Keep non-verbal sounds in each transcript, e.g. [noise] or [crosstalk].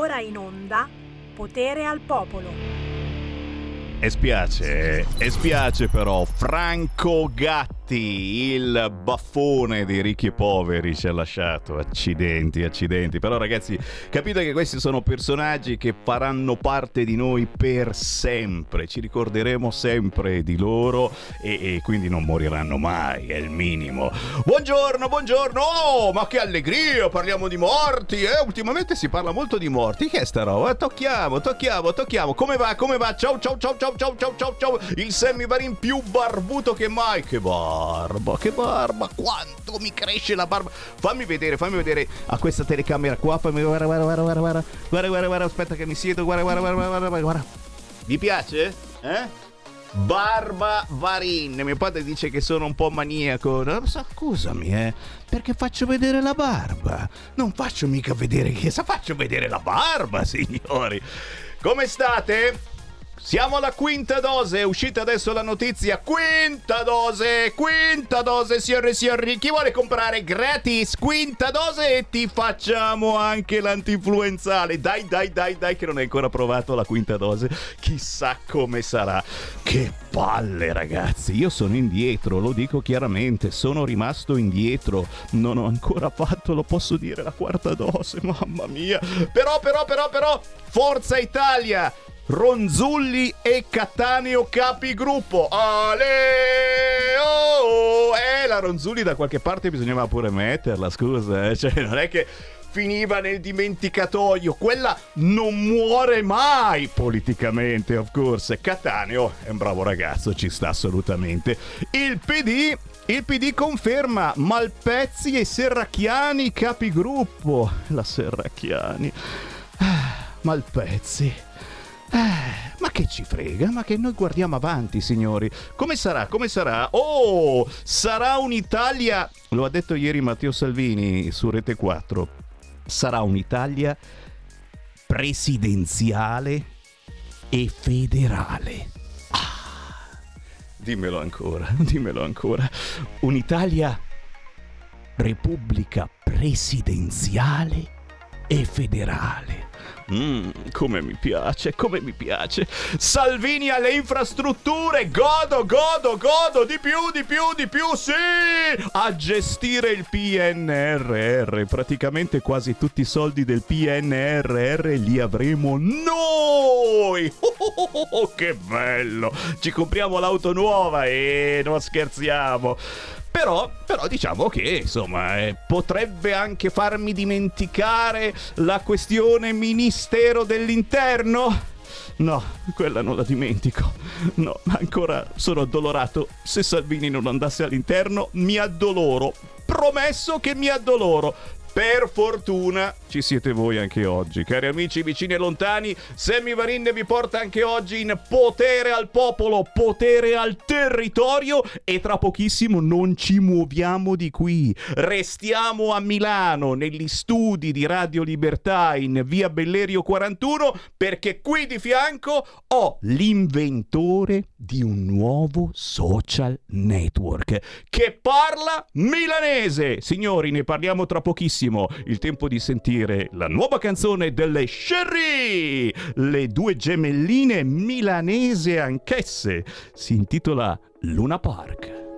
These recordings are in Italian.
ora in onda Potere al Popolo. E spiace, e spiace però, Franco Gatti, il baffone dei ricchi e poveri ci ha lasciato, accidenti, accidenti. Però ragazzi, capite che questi sono personaggi che faranno parte di noi per sempre, ci ricorderemo sempre di loro e, e quindi non moriranno mai, è il minimo. Buongiorno, buongiorno, oh, ma che allegria, parliamo di morti, eh? ultimamente si parla molto di morti, che è sta roba? Tocchiamo, tocchiamo, tocchiamo, come va, come va? Ciao, ciao, ciao, ciao ciao ciao ciao ciao il semivarin più barbuto che mai che barba, che barba, quanto mi cresce la barba. Fammi vedere, fammi vedere a questa telecamera qua, fammi guarda, guarda, guarda, guarda, guarda, guarda, guarda, guarda aspetta che mi siedo, guarda, guarda, guarda, guarda, guarda, guarda. Vi piace? Eh? Barba Varin. Mio padre dice che sono un po' maniaco. No, scusami, eh, perché faccio vedere la barba. Non faccio mica vedere che. faccio vedere la barba, signori. Come state? Siamo alla quinta dose, è uscita adesso la notizia. Quinta dose, quinta dose, signore e signori. Chi vuole comprare gratis quinta dose e ti facciamo anche l'antinfluenzale. Dai, dai, dai, dai, che non hai ancora provato la quinta dose. Chissà come sarà. Che palle, ragazzi. Io sono indietro, lo dico chiaramente. Sono rimasto indietro. Non ho ancora fatto, lo posso dire, la quarta dose. Mamma mia. Però, però, però, però, Forza Italia! Ronzulli e Cattaneo capigruppo. Ale! Oh, eh, la Ronzulli da qualche parte bisognava pure metterla, scusa, eh. cioè non è che finiva nel dimenticatoio. Quella non muore mai politicamente, of course. Cattaneo è un bravo ragazzo, ci sta assolutamente. Il PD il PD conferma Malpezzi e Serracchiani capigruppo. La Serracchiani. Ah, Malpezzi. Eh, ma che ci frega? Ma che noi guardiamo avanti, signori. Come sarà? Come sarà? Oh, sarà un'Italia, lo ha detto ieri Matteo Salvini su Rete 4, sarà un'Italia presidenziale e federale. Ah, dimmelo ancora, [laughs] dimmelo ancora. Un'Italia repubblica presidenziale e federale. Mmm, come mi piace, come mi piace. Salvini alle infrastrutture, godo, godo, godo, di più, di più, di più, sì! A gestire il PNRR, praticamente quasi tutti i soldi del PNRR li avremo noi! [laughs] Oh, oh, oh, che bello! Ci compriamo l'auto nuova e non scherziamo. Però, però diciamo che insomma eh, potrebbe anche farmi dimenticare la questione Ministero dell'Interno. No, quella non la dimentico. No, ancora sono addolorato. Se Salvini non andasse all'interno, mi addoloro. Promesso che mi addoloro. Per fortuna ci siete voi anche oggi. Cari amici vicini e lontani, Sammy Varin vi porta anche oggi in potere al popolo, potere al territorio e tra pochissimo non ci muoviamo di qui. Restiamo a Milano, negli studi di Radio Libertà in via Bellerio 41, perché qui di fianco ho l'inventore di un nuovo social network che parla milanese. Signori, ne parliamo tra pochissimo benissimo il tempo di sentire la nuova canzone delle Sherry, le due gemelline milanese anch'esse. Si intitola Luna Park.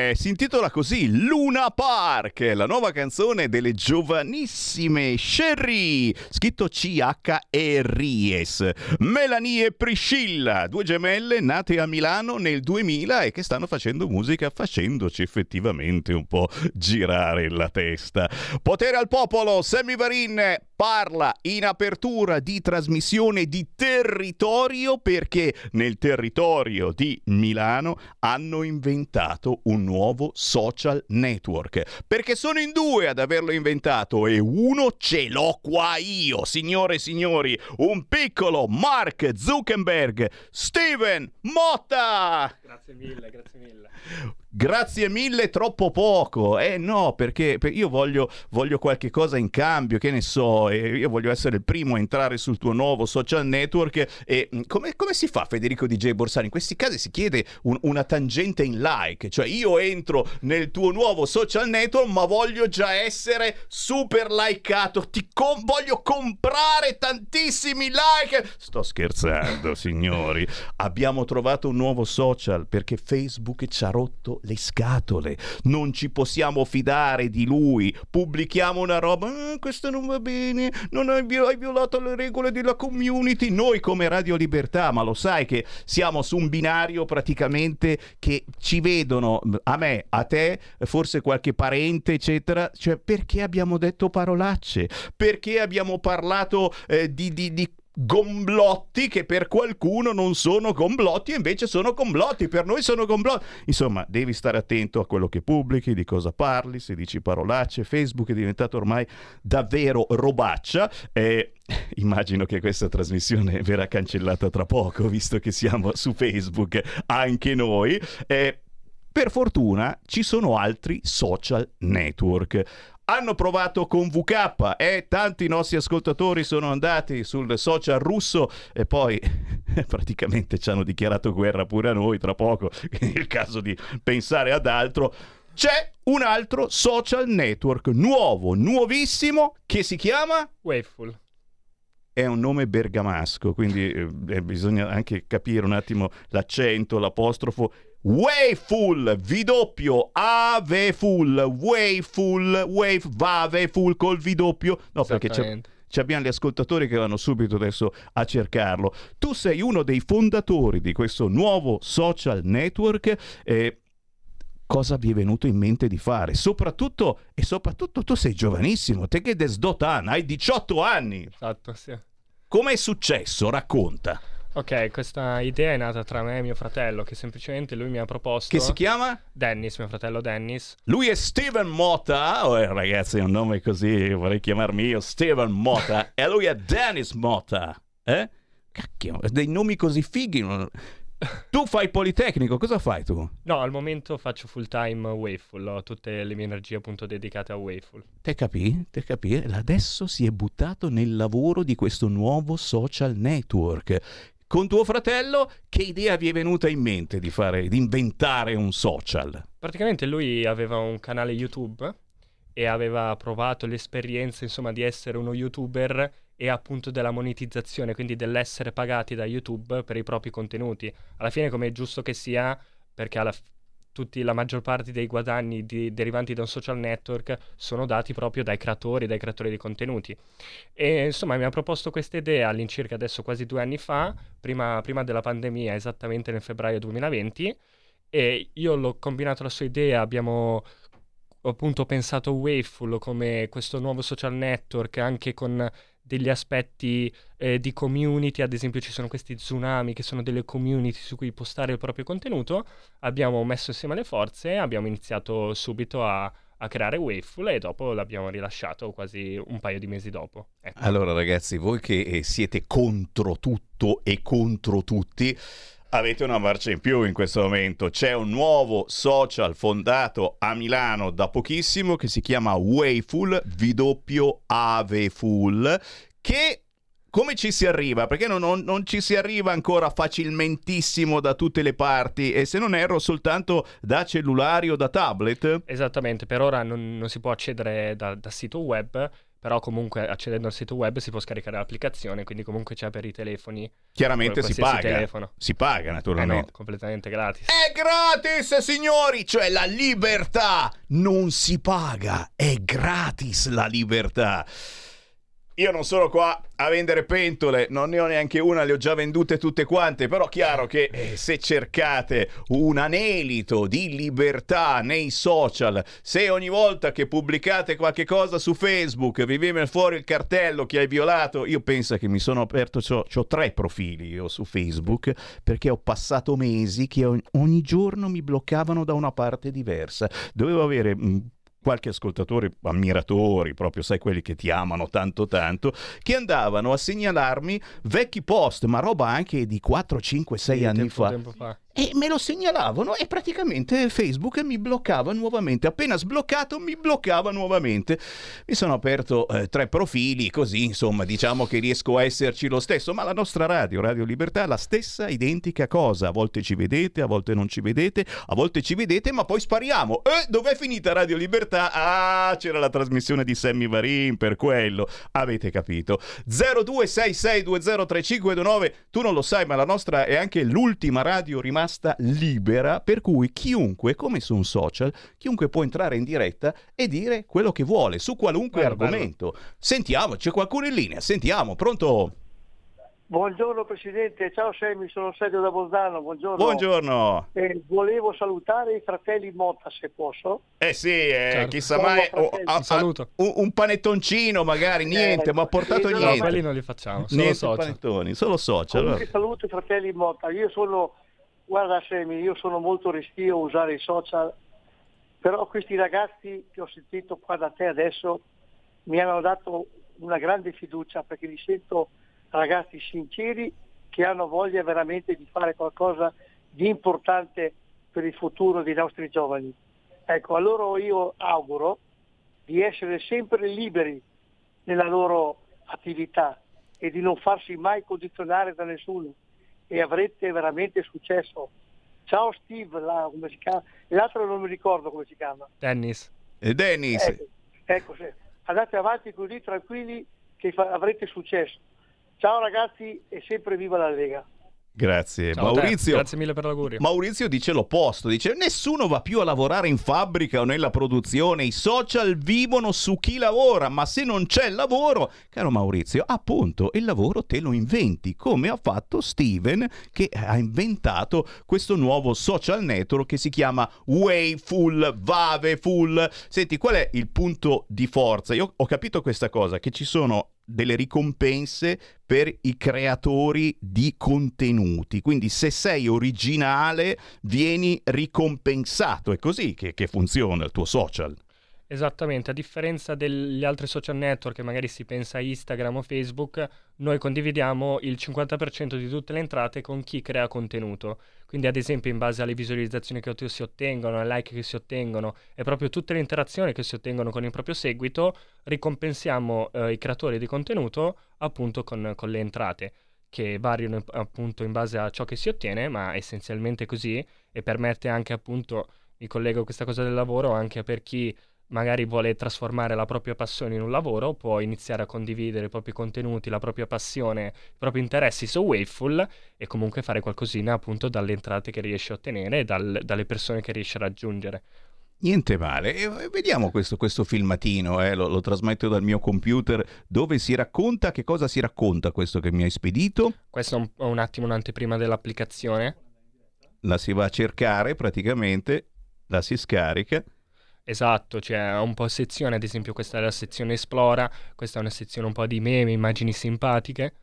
Eh si intitola così Luna Park, la nuova canzone delle giovanissime Sherry, scritto CH Ries, Melanie e Priscilla, due gemelle nate a Milano nel 2000 e che stanno facendo musica facendoci effettivamente un po' girare la testa. Potere al popolo, Sammy Varin parla in apertura di trasmissione di territorio perché nel territorio di Milano hanno inventato un nuovo social network. Perché sono in due ad averlo inventato e uno ce l'ho qua io, signore e signori, un piccolo Mark Zuckerberg, Steven Motta! Grazie mille, grazie mille. Grazie mille, troppo poco. Eh no, perché per- io voglio, voglio qualche cosa in cambio, che ne so, e io voglio essere il primo a entrare sul tuo nuovo social network. E mm, come, come si fa, Federico DJ Borsani? In questi casi si chiede un- una tangente in like, cioè io entro nel tuo nuovo social network, ma voglio già essere super likeato. Ti com- voglio comprare tantissimi like. Sto scherzando, signori. Abbiamo trovato un nuovo social perché Facebook ci ha rotto le scatole. Non ci possiamo fidare di lui. Pubblichiamo una roba, "Ah, questo non va bene, non hai, hai violato le regole della community. Noi come Radio Libertà, ma lo sai che siamo su un binario praticamente che ci vedono a me, a te, forse qualche parente, eccetera. Cioè, perché abbiamo detto parolacce? Perché abbiamo parlato eh, di, di- di gomblotti che per qualcuno non sono gomblotti e invece sono gomblotti, per noi sono gomblotti. Insomma, devi stare attento a quello che pubblichi, di cosa parli, se dici parolacce. Facebook è diventato ormai davvero robaccia. E [laughs] immagino che questa trasmissione verrà cancellata tra poco, visto che siamo su Facebook anche noi. E per fortuna ci sono altri social network. Hanno provato con VK e tanti nostri ascoltatori sono andati sul social russo e poi [laughs] praticamente ci hanno dichiarato guerra pure a noi tra poco, quindi [laughs] è il caso di pensare ad altro. C'è un altro social network nuovo, nuovissimo, che si chiama Waveful. è un nome bergamasco, quindi eh, eh, bisogna anche capire un attimo l'accento, l'apostrofo. Wayful, V doppio, Ave full, Wayful, Wave, Vave full col V doppio. No, perché c'è, abbiamo gli ascoltatori che vanno subito adesso a cercarlo. Tu sei uno dei fondatori di questo nuovo social network. eh, cosa vi è venuto in mente di fare? Soprattutto, e soprattutto tu sei giovanissimo, te che desdotan, hai 18 anni. Esatto, sì. Come è successo? Racconta. Ok, questa idea è nata tra me e mio fratello, che semplicemente lui mi ha proposto... Che si chiama? Dennis, mio fratello Dennis. Lui è Steven Motta. Oh, eh, ragazzi, è un nome così, vorrei chiamarmi io Steven Motta. [laughs] e lui è Dennis Motta. Eh? Cacchio, dei nomi così fighi. non- [laughs] Tu fai Politecnico, cosa fai tu? No, al momento faccio full time Waveful, ho tutte le mie energie appunto dedicate a Waveful. Te capì? Te capì? Adesso si è buttato nel lavoro di questo nuovo social network. Con tuo fratello, che idea vi è venuta in mente di fare, di inventare un social? Praticamente lui aveva un canale YouTube e aveva provato l'esperienza insomma di essere uno youtuber e appunto della monetizzazione, quindi dell'essere pagati da YouTube per i propri contenuti. Alla fine come è giusto che sia, perché alla tutti, la maggior parte dei guadagni di- derivanti da un social network sono dati proprio dai creatori, dai creatori di contenuti. E insomma mi ha proposto questa idea all'incirca adesso quasi due anni fa, prima, prima della pandemia, esattamente nel febbraio 2020, e io l'ho combinato alla sua idea, abbiamo appunto pensato Waveful come questo nuovo social network anche con degli aspetti eh, di community, ad esempio ci sono questi tsunami che sono delle community su cui postare il proprio contenuto, abbiamo messo insieme le forze abbiamo iniziato subito a, a creare Waveful e dopo l'abbiamo rilasciato quasi un paio di mesi dopo. Ecco. Allora ragazzi, voi che eh, siete contro tutto e contro tutti, avete una marcia in più in questo momento. C'è un nuovo social fondato a Milano da pochissimo che si chiama Wayful, V Aveful, che come ci si arriva? Perché non, non, non, ci si arriva ancora facilmentissimo da tutte le parti e se non erro soltanto da cellulari o da tablet? Esattamente, per ora non, non si può accedere da, da, sito web, però comunque accedendo al sito web si può scaricare l'applicazione, quindi comunque c'è per i telefoni. Chiaramente si paga. Telefono. Si paga naturalmente. Eh no, completamente gratis. È gratis, signori! Cioè la libertà non si paga, è gratis la libertà. Io non sono qua a vendere pentole, non ne ho neanche una, le ho già vendute tutte quante, però chiaro che eh, se cercate un anelito di libertà nei social, se ogni volta che pubblicate qualche cosa su Facebook vi viene fuori il cartello che hai violato, io penso che mi sono aperto, ho tre profili io su Facebook, perché ho passato mesi che ogni giorno mi bloccavano da una parte diversa. Dovevo avere qualche ascoltatore, ammiratori, proprio sai quelli che ti amano tanto tanto, che andavano a segnalarmi vecchi post, ma roba anche di 4, 5, 6 sì, anni tempo, fa. Tempo fa e me lo segnalavano e praticamente Facebook mi bloccava nuovamente. Appena sbloccato mi bloccava nuovamente. Mi sono aperto eh, tre profili, così insomma diciamo che riesco a esserci lo stesso, ma la nostra radio, Radio Libertà, la stessa identica cosa. A volte ci vedete, a volte non ci vedete, a volte ci vedete, ma poi spariamo. E eh, dov'è finita Radio Libertà? Ah, c'era la trasmissione di Sammy Varin per quello. Avete capito. 0266203529, tu non lo sai, ma la nostra è anche l'ultima radio rimasta rimasta libera, per cui chiunque, come su un social, chiunque può entrare in diretta e dire quello che vuole su qualunque bello, argomento. Bello. Sentiamo, c'è qualcuno in linea, sentiamo, pronto? Buongiorno Presidente, ciao Semi, sono Sergio da Bolzano, buongiorno. Buongiorno. Eh, volevo salutare i fratelli Motta se posso. Eh sì, eh, certo. chissà mai, oh, a, a, un, un, panettoncino magari, niente, eh, ma ha portato niente. No, quelli non li facciamo, solo niente social. panettoni, solo social. Comunque saluto i fratelli Motta, io sono Guarda Semi, io sono molto restio a usare i social, però questi ragazzi che ho sentito qua da te adesso mi hanno dato una grande fiducia perché li sento ragazzi sinceri che hanno voglia veramente di fare qualcosa di importante per il futuro dei nostri giovani. Ecco, a loro io auguro di essere sempre liberi nella loro attività e di non farsi mai condizionare da nessuno e avrete veramente successo. Ciao Steve, là, come si chiama? l'altro non mi ricordo come si chiama. Dennis. E Dennis. Ecco, ecco sì. andate avanti così tranquilli che fa- avrete successo. Ciao ragazzi e sempre viva la Lega. Grazie. Ciao Maurizio, grazie mille per l'augurio. Maurizio dice l'opposto, dice nessuno va più a lavorare in fabbrica o nella produzione, i social vivono su chi lavora, ma se non c'è lavoro, caro Maurizio, appunto il lavoro te lo inventi, come ha fatto Steven che ha inventato questo nuovo social network che si chiama Wayful, Vaveful. Senti, qual è il punto di forza? Io ho capito questa cosa, che ci sono delle ricompense per i creatori di contenuti. Quindi se sei originale vieni ricompensato. È così che, che funziona il tuo social. Esattamente, a differenza degli altri social network che magari si pensa a Instagram o Facebook, noi condividiamo il 50% di tutte le entrate con chi crea contenuto. Quindi ad esempio in base alle visualizzazioni che si ottengono, ai like che si ottengono e proprio tutte le interazioni che si ottengono con il proprio seguito, ricompensiamo eh, i creatori di contenuto appunto con, con le entrate che variano appunto in base a ciò che si ottiene, ma essenzialmente così e permette anche appunto, mi collego a questa cosa del lavoro, anche per chi magari vuole trasformare la propria passione in un lavoro, può iniziare a condividere i propri contenuti, la propria passione, i propri interessi su Waveful e comunque fare qualcosina appunto dalle entrate che riesce a ottenere e dal, dalle persone che riesce a raggiungere. Niente male, e vediamo questo, questo filmatino, eh? lo, lo, trasmetto dal mio computer, dove si racconta, che cosa si racconta questo che mi hai spedito? Questo è un, un attimo un'anteprima dell'applicazione. La si va a cercare praticamente, la si scarica Esatto, c'è un po' sezione, ad esempio questa è la sezione Esplora, questa è una sezione un po' di meme, immagini simpatiche.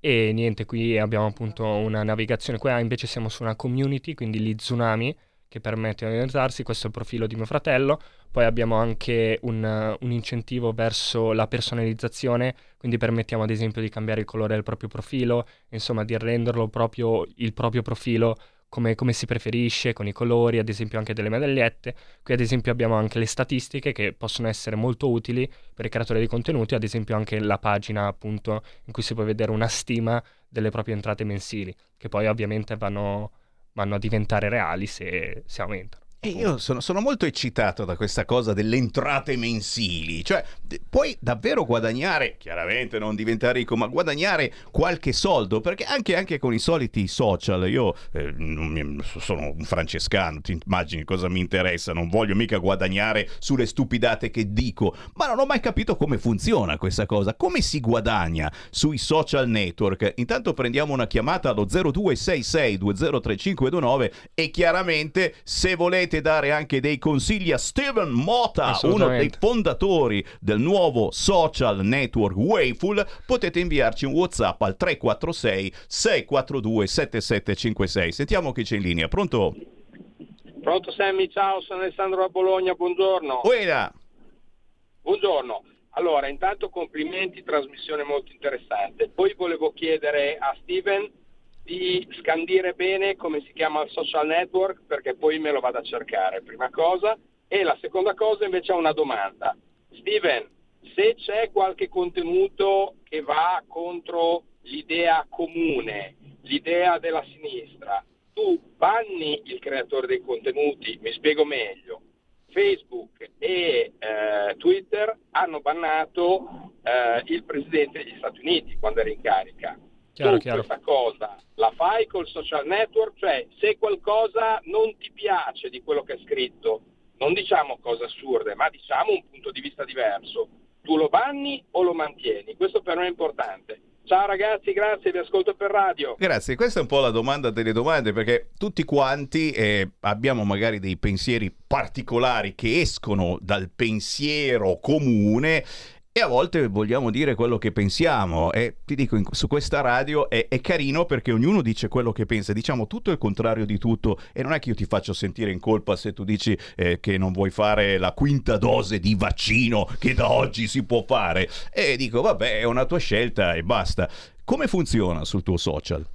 E niente, qui abbiamo appunto una navigazione, qua invece siamo su una community, quindi gli tsunami, che permette di orientarsi, questo è il profilo di mio fratello, poi abbiamo anche un, un, incentivo verso la personalizzazione, quindi permettiamo ad esempio di cambiare il colore del proprio profilo, insomma di renderlo proprio il proprio profilo come, come, si preferisce, con i colori, ad esempio anche delle medagliette. Qui ad esempio abbiamo anche le statistiche che possono essere molto utili per i creatori di contenuti, ad esempio anche la pagina appunto in cui si può vedere una stima delle proprie entrate mensili, che poi ovviamente vanno, vanno a diventare reali se, se aumentano. E io sono, sono, molto eccitato da questa cosa delle entrate mensili, cioè puoi davvero guadagnare, chiaramente non diventare ricco, ma guadagnare qualche soldo, perché anche, anche con i soliti social, io eh, sono un francescano, ti immagini cosa mi interessa, non voglio mica guadagnare sulle stupidate che dico, ma non ho mai capito come funziona questa cosa, come si guadagna sui social network. Intanto prendiamo una chiamata allo 0266 203529 e chiaramente se volete potete dare anche dei consigli a Steven Mota, uno dei fondatori del nuovo social network Wayful, potete inviarci un WhatsApp al 346 642 7756. Sentiamo chi c'è in linea. Pronto? Pronto Sammy, ciao, sono Alessandro da Bologna, buongiorno. Buona. Buongiorno. Allora, intanto complimenti, trasmissione molto interessante. Poi volevo chiedere a Steven di scandire bene come si chiama il social network perché poi me lo vado a cercare, prima cosa. E la seconda cosa invece è una domanda. Steven, se c'è qualche contenuto che va contro l'idea comune, l'idea della sinistra, tu banni il creatore dei contenuti, mi spiego meglio. Facebook e eh, Twitter hanno bannato eh, il presidente degli Stati Uniti quando era in carica Chiaro, tu chiaro. questa cosa la fai col social network, cioè se qualcosa non ti piace di quello che è scritto, non diciamo cose assurde, ma diciamo un punto di vista diverso, tu lo banni o lo mantieni? Questo per me è importante. Ciao ragazzi, grazie, vi ascolto per radio. Grazie, questa è un po' la domanda delle domande perché tutti quanti eh, abbiamo magari dei pensieri particolari che escono dal pensiero comune e a volte vogliamo dire quello che pensiamo e ti dico su questa radio è, è, carino perché ognuno dice quello che pensa diciamo tutto il contrario di tutto e non è che io ti faccio sentire in colpa se tu dici eh, che non vuoi fare la quinta dose di vaccino che da oggi si può fare e dico vabbè è una tua scelta e basta come funziona sul tuo social?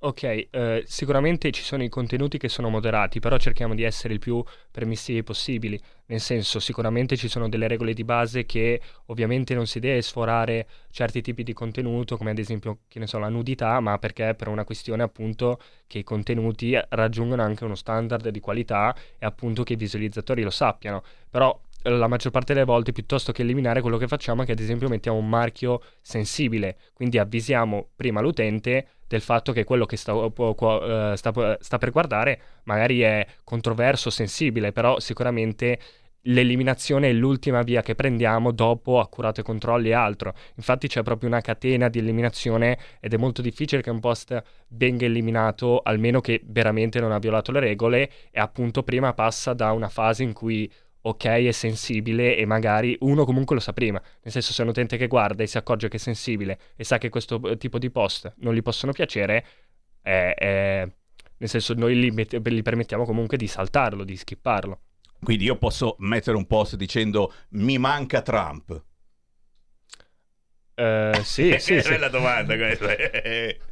Ok, eh, sicuramente ci sono i contenuti che sono moderati, però cerchiamo di essere il più permissivi possibili, nel senso sicuramente ci sono delle regole di base che ovviamente non si deve sforare certi tipi di contenuto, come ad esempio, che ne so, la nudità, ma perché per una questione appunto che i contenuti raggiungono anche uno standard di qualità e appunto che i visualizzatori lo sappiano. Però la maggior parte delle volte piuttosto che eliminare quello che facciamo è che ad esempio mettiamo un marchio sensibile, quindi avvisiamo prima l'utente del fatto che quello che sta, uh, sta, sta per guardare magari è controverso, sensibile, però sicuramente l'eliminazione è l'ultima via che prendiamo dopo accurato controlli e altro. Infatti c'è proprio una catena di eliminazione ed è molto difficile che un post venga eliminato, almeno che veramente non ha violato le regole e appunto prima passa da una fase in cui ok, è sensibile e magari uno comunque lo sa prima. Nel senso, se un utente che guarda e si accorge che è sensibile e sa che questo eh, tipo di post non gli possono piacere, è, è... nel senso, noi gli, met- gli permettiamo comunque di saltarlo, di skipparlo. Quindi io posso mettere un post dicendo mi manca Trump. Uh, [laughs] sì, sì, sì. è la domanda questa. [laughs]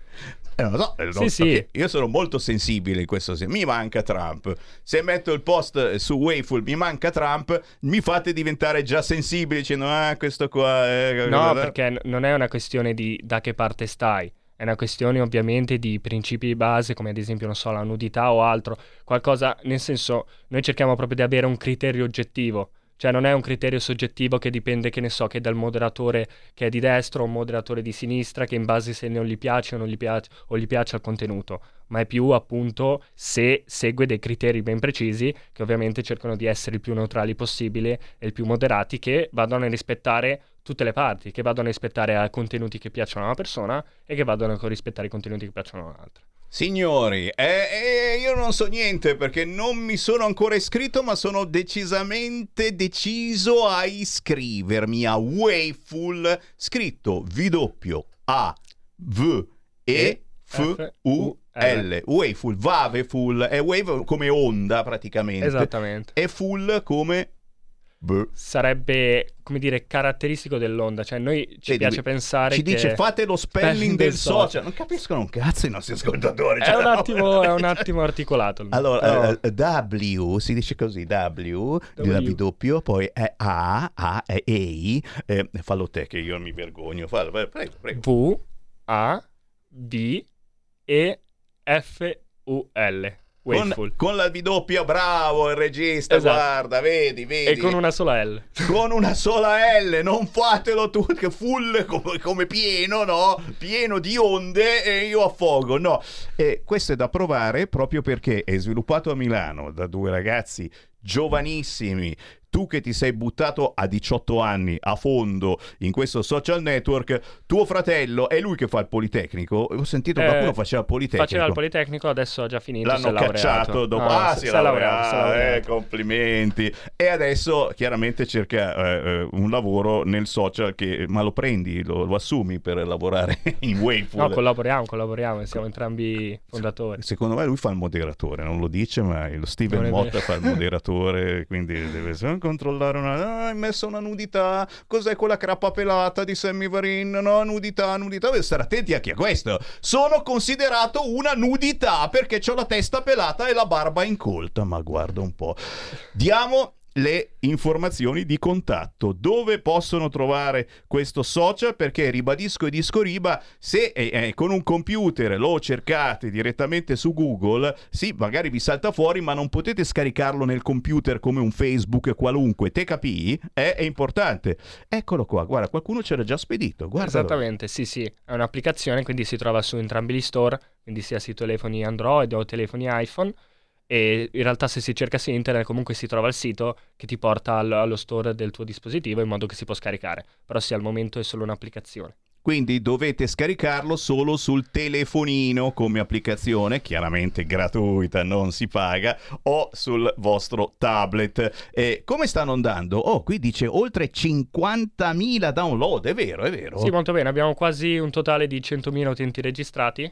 Eh, non so, non sì, sì. Io sono molto sensibile in questo senso. Mi manca Trump. Se metto il post su Wayful, mi manca Trump, mi fate diventare già sensibile dicendo, ah, questo qua. Eh, no, perché non è una questione di da che parte stai. È una questione ovviamente di principi di base, come ad esempio, non so, la nudità o altro. Qualcosa, nel senso, noi cerchiamo proprio di avere un criterio oggettivo. Cioè non è un criterio soggettivo che dipende, che ne so, che dal moderatore che è di destra o un moderatore di sinistra, che in base se non gli piace o non gli piace o gli piace il contenuto, ma è più appunto se segue dei criteri ben precisi che ovviamente cercano di essere il più neutrali possibile e il più moderati che vadano a rispettare tutte le parti, che vadano a rispettare contenuti che piacciono a una persona e che vadano a rispettare i contenuti che piacciono a un'altra. Signori, eh, eh, io non so niente perché non mi sono ancora iscritto, ma sono decisamente deciso a iscrivermi a Wayful, scritto W A V E F-U-L. Waveful, Vaveful, è wave come onda praticamente. Esattamente. E full come... Beh. Sarebbe, come dire, caratteristico dell'onda. Cioè, noi ci Vedi, piace pensare Ci che... dice fate lo spelling spelling del del social. social. Non capiscono un cazzo i nostri ascoltatori. È cioè, un no, attimo, è un [laughs] attimo articolato. Allora, però- eh, W si dice così, W, W. W, poi è A, A è EI, eh, fallo te che io mi vergogno, fallo, prego, prego. V A B E F U L. Con, con la W, bravo il regista, Esatto. guarda, vedi, vedi. E con una sola L. Con una sola L, non fatelo tu che full come, come pieno, no? Pieno di onde e io affogo, no. E questo è da provare proprio perché è sviluppato a Milano da due ragazzi giovanissimi. Tu che ti sei buttato a 18 anni a fondo in questo social network, tuo fratello è lui che fa il Politecnico. Ho sentito Eh, qualcuno faceva il Politecnico. Faceva il Politecnico, adesso ha già finito. L'hanno cacciato dopo. No, ah, si- si è si è laureato. si è eh, laureato. complimenti. E adesso chiaramente cerca eh, eh, un lavoro nel social che, ma lo prendi, lo, lo assumi per lavorare [laughs] in Wayful. No, collaboriamo, collaboriamo, siamo entrambi fondatori. Secondo me lui fa il moderatore, non lo dice, ma lo Steven Motta fa il moderatore, quindi deve [laughs] solo controllare una... Ah, hai messo una nudità, cos'è quella crappa pelata di Sammy Varin? No, nudità, nudità, deve stare attenti anche a questo. Sono considerato una nudità perché ho la testa pelata e la barba incolta, ma guarda un po'. Diamo le informazioni di contatto. Dove possono trovare questo social? Perché ribadisco e disco riba se eh, con un computer lo cercate direttamente su Google sì magari vi salta fuori ma non potete scaricarlo nel computer come un Facebook qualunque. Te capì? Eh, è importante. Eccolo qua guarda qualcuno c'era già spedito guarda Esattamente, sì, sì, è un'applicazione, quindi si trova su entrambi gli store, quindi sia sui telefoni Android o telefoni iPhone. E in realtà se si cerca su internet comunque si trova il sito che ti porta al- allo store del tuo dispositivo in modo che si può scaricare. Però sì, al momento è solo un'applicazione. Quindi dovete scaricarlo solo sul telefonino come applicazione, chiaramente gratuita, non si paga, o sul vostro tablet. E come stanno andando? Oh, qui dice oltre 50.000 download, è vero, è vero. Sì, molto bene, abbiamo quasi un totale di 100.000 utenti registrati,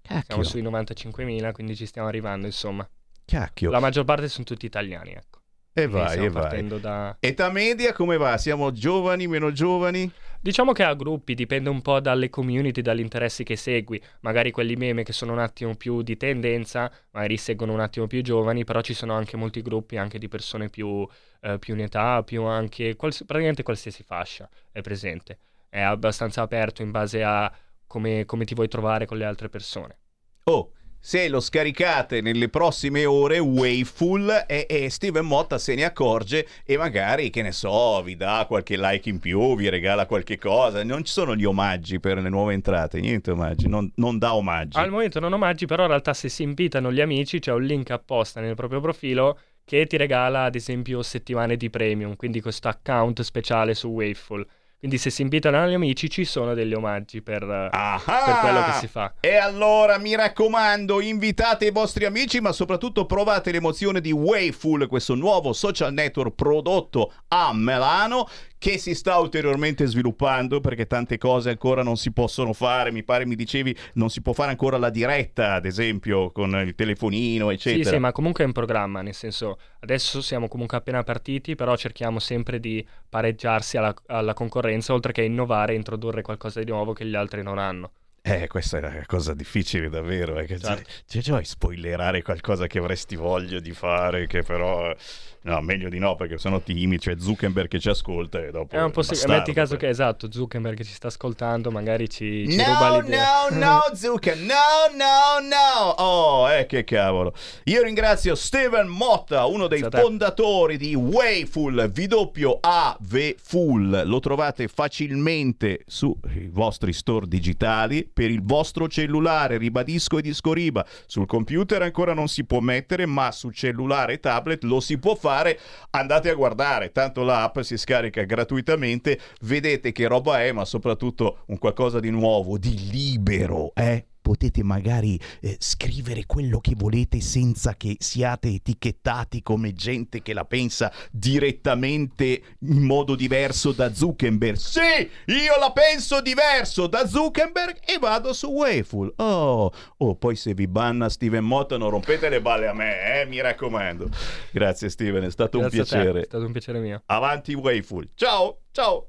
cacchio, siamo sui 95.000, quindi ci stiamo arrivando, insomma. Cacchio. La maggior parte sono tutti italiani, ecco. E vai, e vai. da... Età media come va? Siamo giovani, meno giovani? Diciamo che a gruppi dipende un po' dalle community, dagli interessi che segui. Magari quelli meme che sono un attimo più di tendenza, magari seguono un attimo più giovani, però ci sono anche molti gruppi anche di persone più, eh, più in età, più anche quals- praticamente qualsiasi fascia è presente. È abbastanza aperto in base a come, come ti vuoi trovare con le altre persone. Oh, se lo scaricate nelle prossime ore, Wayful e, e Steven Motta se ne accorge e magari, che ne so, vi dà qualche like in più, vi regala qualche cosa. Non ci sono gli omaggi per le nuove entrate, niente omaggi, non, non dà omaggi. Al momento non omaggi, però in realtà se si invitano gli amici c'è un link apposta nel proprio profilo che ti regala ad esempio settimane di premium, quindi questo account speciale su Waveful. Quindi se si invitano gli amici ci sono degli omaggi per, eh, per quello che si fa. E allora mi raccomando, invitate i vostri amici, ma soprattutto provate l'emozione di Wayful, questo nuovo social network prodotto a Milano che si sta ulteriormente sviluppando perché tante cose ancora non si possono fare. Mi pare mi dicevi non si può fare ancora la diretta, ad esempio, con il telefonino, Sì, eccetera. sì, ma comunque è in programma, nel senso adesso siamo comunque appena partiti, però cerchiamo sempre di pareggiarsi alla, alla concorrenza, oltre che innovare e introdurre qualcosa di nuovo che gli altri non hanno. Eh, questa è una cosa difficile davvero, che Certo. cioè, cioè, spoilerare qualcosa che avresti voglia di fare, che però... eh, No, meglio di no, perché sono timidi, c'è Zuckerberg che ci ascolta e dopo... È un po' bastardo, metti caso poi. che esatto, Zuckerberg ci sta ascoltando, magari ci, ci ruba No, l'idea. no, no, [laughs] Zucca, no, no, no. Oh, eh, che cavolo. Io ringrazio Steven Motta, uno dei Grazie a te. fondatori di Wayful, W-A-V Full. Lo trovate facilmente sui vostri store digitali per il vostro cellulare, ribadisco e disco riba. Sul computer ancora non si può mettere, ma su cellulare e tablet lo si può fare. Andate a guardare, tanto l'app si scarica gratuitamente, vedete che roba è, ma soprattutto un qualcosa di nuovo, di libero, eh? Potete magari eh, scrivere quello che volete senza che siate etichettati come gente che la pensa direttamente in modo diverso da Zuckerberg. Sì, io la penso diverso da Zuckerberg e vado su Wayful. Oh, oh, poi se vi banna Steven Motta non rompete le balle a me, eh, mi raccomando. Grazie Steven, è stato Grazie un piacere. È stato un piacere mio. Avanti Wayful. Ciao, ciao.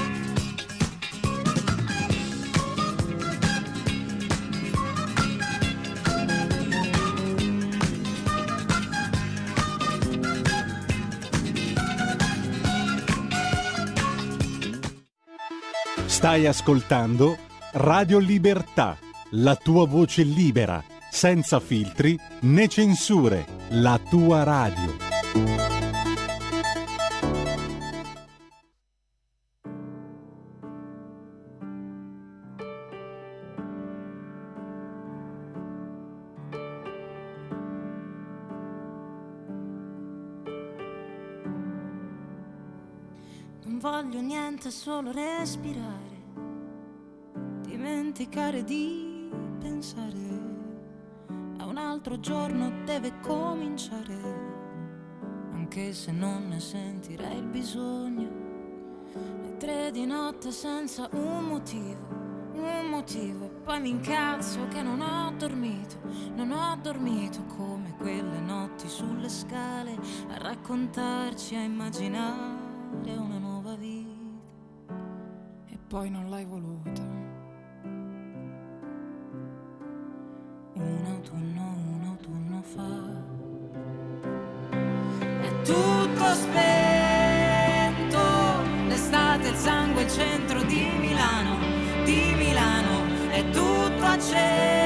Stai ascoltando Radio Libertà, la tua voce libera, senza filtri né censure, la tua radio. Non voglio niente, solo respirare. Dimenticare di pensare. A un altro giorno deve cominciare. Anche se non ne sentirei il bisogno. Le tre di notte senza un motivo. Un motivo. E poi mi incazzo che non ho dormito. Non ho dormito come quelle notti sulle scale. A raccontarci, a immaginare una nuova vita e poi non l'hai voluta. Un autunno, un autunno fa. È tutto spento, l'estate, il sangue, il centro di Milano, di Milano, è tutto acceso,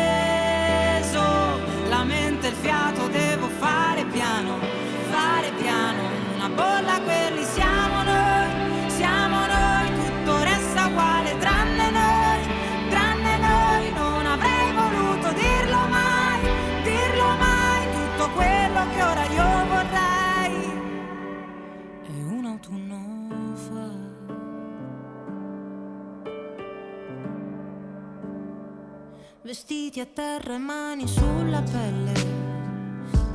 Vestiti a terra e mani sulla pelle.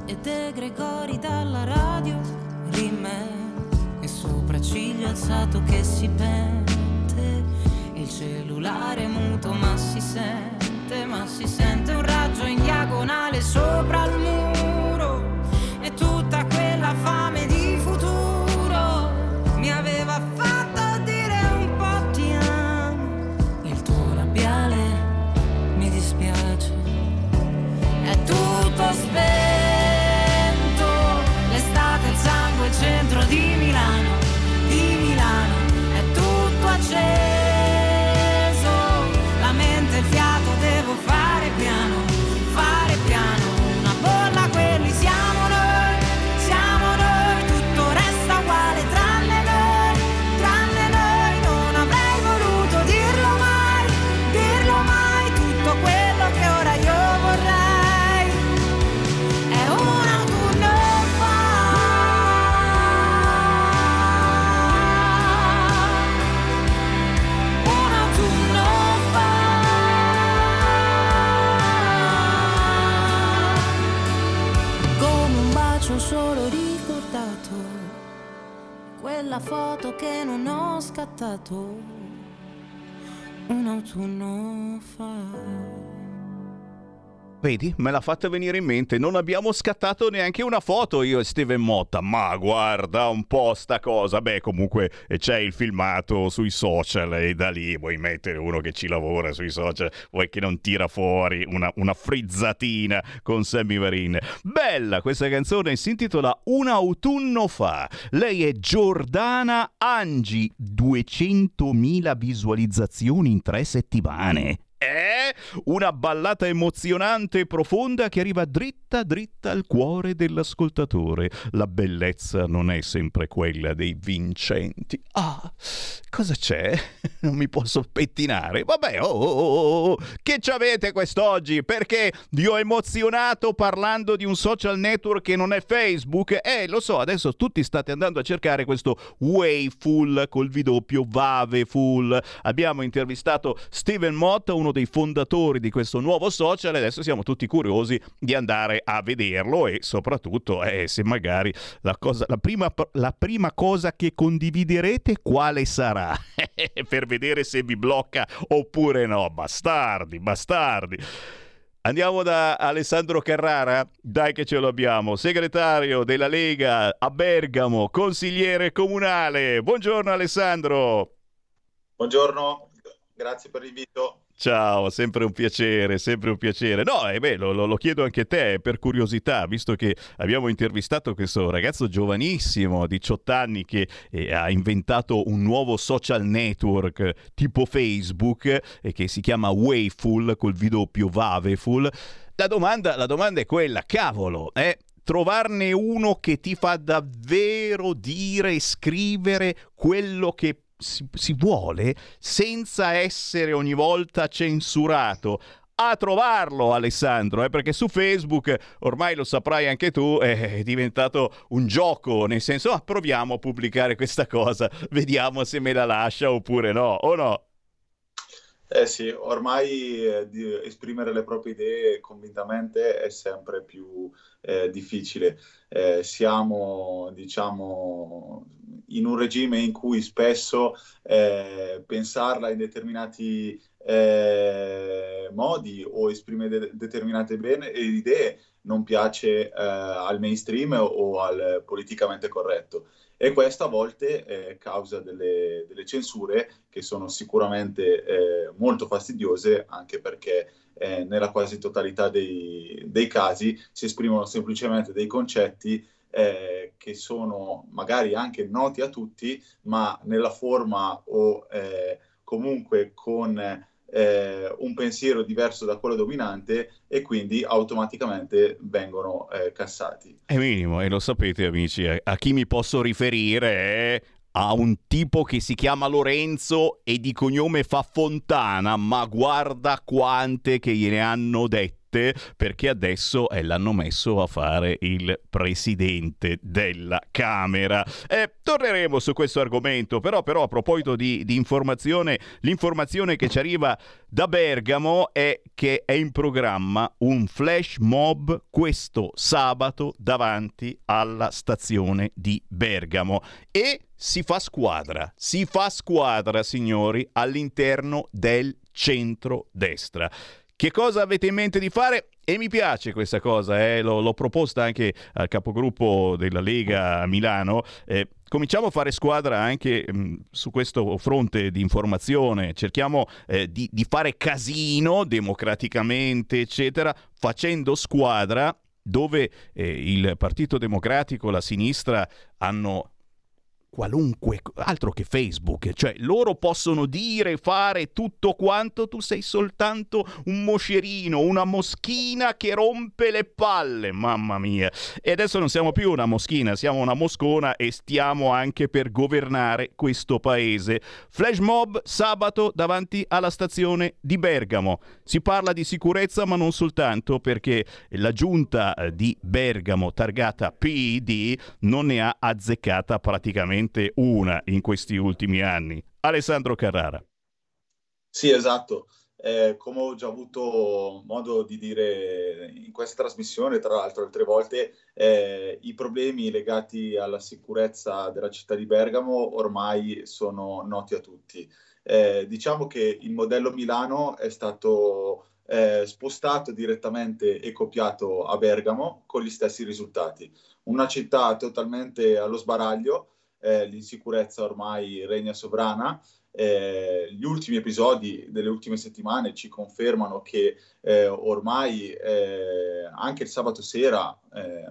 E De Gregori dalla radio rime. E sopracciglia alzato che si pente. Il cellulare muto ma si sente ma si sente un raggio in diagonale sopra il muro foto che non ho scattato un autunno fa Vedi, me l'ha fatta venire in mente. Non abbiamo scattato neanche una foto io e Steven Motta. Ma guarda un po' sta cosa. Beh, comunque eh, c'è il filmato sui social e da lì vuoi mettere uno che ci lavora sui social, vuoi che non tira fuori una, una frizzatina con Sammy Varin. Bella questa canzone, si intitola Un autunno fa. Lei è Giordana Angi, 200.000 visualizzazioni in tre settimane. Eh? Una ballata emozionante e profonda che arriva dritta dritta al cuore dell'ascoltatore. La bellezza non è sempre quella dei vincenti. Ah, cosa c'è? [laughs] Non mi posso pettinare. Vabbè, oh, oh, oh, oh. che ci avete quest'oggi? Perché vi ho emozionato parlando di un social network che non è Facebook? Eh, lo so, adesso tutti state andando a cercare questo Wayful col V doppio Vaveful. Abbiamo intervistato Steven Mott, uno dei fondatori di questo nuovo social, e adesso siamo tutti curiosi di andare a vederlo e soprattutto eh, se magari la, cosa, la, prima, la prima cosa che condividerete quale sarà? [laughs] per vedere se vi blocca oppure no. Bastardi, bastardi. Andiamo da Alessandro Carrara, dai che ce lo abbiamo, segretario della Lega a Bergamo, consigliere comunale. Buongiorno Alessandro. Buongiorno, grazie per l'invito. Ciao, sempre un piacere, sempre un piacere. No, eh beh, lo, lo, chiedo anche a te per curiosità, visto che abbiamo intervistato questo ragazzo giovanissimo, 18 anni, che eh, ha inventato un nuovo social network tipo Facebook e che si chiama Wayful, col V doppio Vaveful. La domanda, la domanda è quella, cavolo, eh? trovarne uno che ti fa davvero dire e scrivere quello che si, si vuole senza essere ogni volta censurato a trovarlo Alessandro, eh, perché su Facebook, ormai lo saprai anche tu, [laughs] è diventato un gioco, nel senso ah, proviamo a pubblicare questa cosa, vediamo se me la lascia oppure no, o no? Eh sì, ormai eh, esprimere le proprie idee convintamente è sempre più eh, difficile. Eh, siamo, diciamo, in un regime in cui spesso eh, pensarla in determinati eh, modi o esprimere de- determinate bene- idee non piace al mainstream o al politicamente corretto e questo a volte eh, causa delle, delle, censure che sono sicuramente eh, molto fastidiose anche perché eh, nella quasi totalità dei, dei, casi si esprimono semplicemente dei concetti eh, che sono magari anche noti a tutti ma nella forma o eh, comunque con eh, un pensiero diverso da quello dominante e quindi automaticamente vengono eh, cassati. È minimo, e lo sapete amici, a, a chi mi posso riferire a un tipo che si chiama Lorenzo e di cognome fa Fontana, ma guarda quante che gliene hanno detto notte perché adesso eh, l'hanno messo a fare il presidente della Camera. Eh, torneremo su questo argomento, però, però a proposito di, di informazione, l'informazione che ci arriva da Bergamo è che è in programma un flash mob questo sabato davanti alla stazione di Bergamo e si fa squadra, si fa squadra signori all'interno del centro-destra. Che cosa avete in mente di fare? E mi piace questa cosa, eh? l'ho, l'ho, proposta anche al capogruppo della Lega a Milano. Eh, cominciamo a fare squadra anche mh, mm, su questo fronte di informazione, cerchiamo eh, di, di fare casino democraticamente, eccetera, facendo squadra dove eh, il Partito Democratico, la sinistra hanno qualunque altro che Facebook, cioè loro possono dire, fare tutto quanto, tu sei soltanto un moscerino, una moschina che rompe le palle, mamma mia. E adesso non siamo più una moschina, siamo una moscona e stiamo anche per governare questo paese. Flash mob sabato davanti alla stazione di Bergamo. Si parla di sicurezza ma non soltanto perché la giunta eh, di Bergamo targata PD non ne ha azzeccata praticamente solamente una in questi ultimi anni. Alessandro Carrara. Sì, esatto. Eh, come ho già avuto modo di dire in questa trasmissione, tra l'altro altre volte, eh, i problemi legati alla sicurezza della città di Bergamo ormai sono noti a tutti. Eh, diciamo che il modello Milano è stato eh, spostato direttamente e copiato a Bergamo con gli stessi risultati. Una città totalmente allo sbaraglio, eh, l'insicurezza ormai regna sovrana. Eh, gli ultimi episodi delle ultime settimane ci confermano che eh, ormai eh, anche il sabato sera, eh,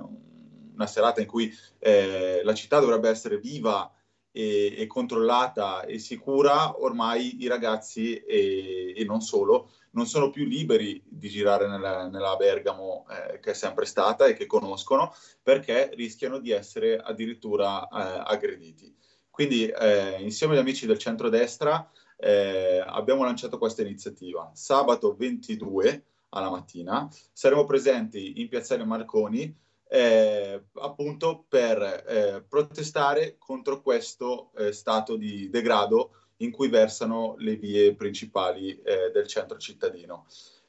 una serata in cui eh, la città dovrebbe essere viva e, e, controllata e sicura, ormai i ragazzi e, e, non solo non sono più liberi di girare nella, nella Bergamo eh, che è sempre stata e che conoscono perché rischiano di essere addirittura eh, aggrediti. Quindi eh, insieme agli amici del centrodestra eh, abbiamo lanciato questa iniziativa. Sabato 22 alla mattina saremo presenti in Piazzale Marconi eh, appunto per eh, protestare contro questo eh, stato di degrado in cui versano le vie principali eh, del centro cittadino.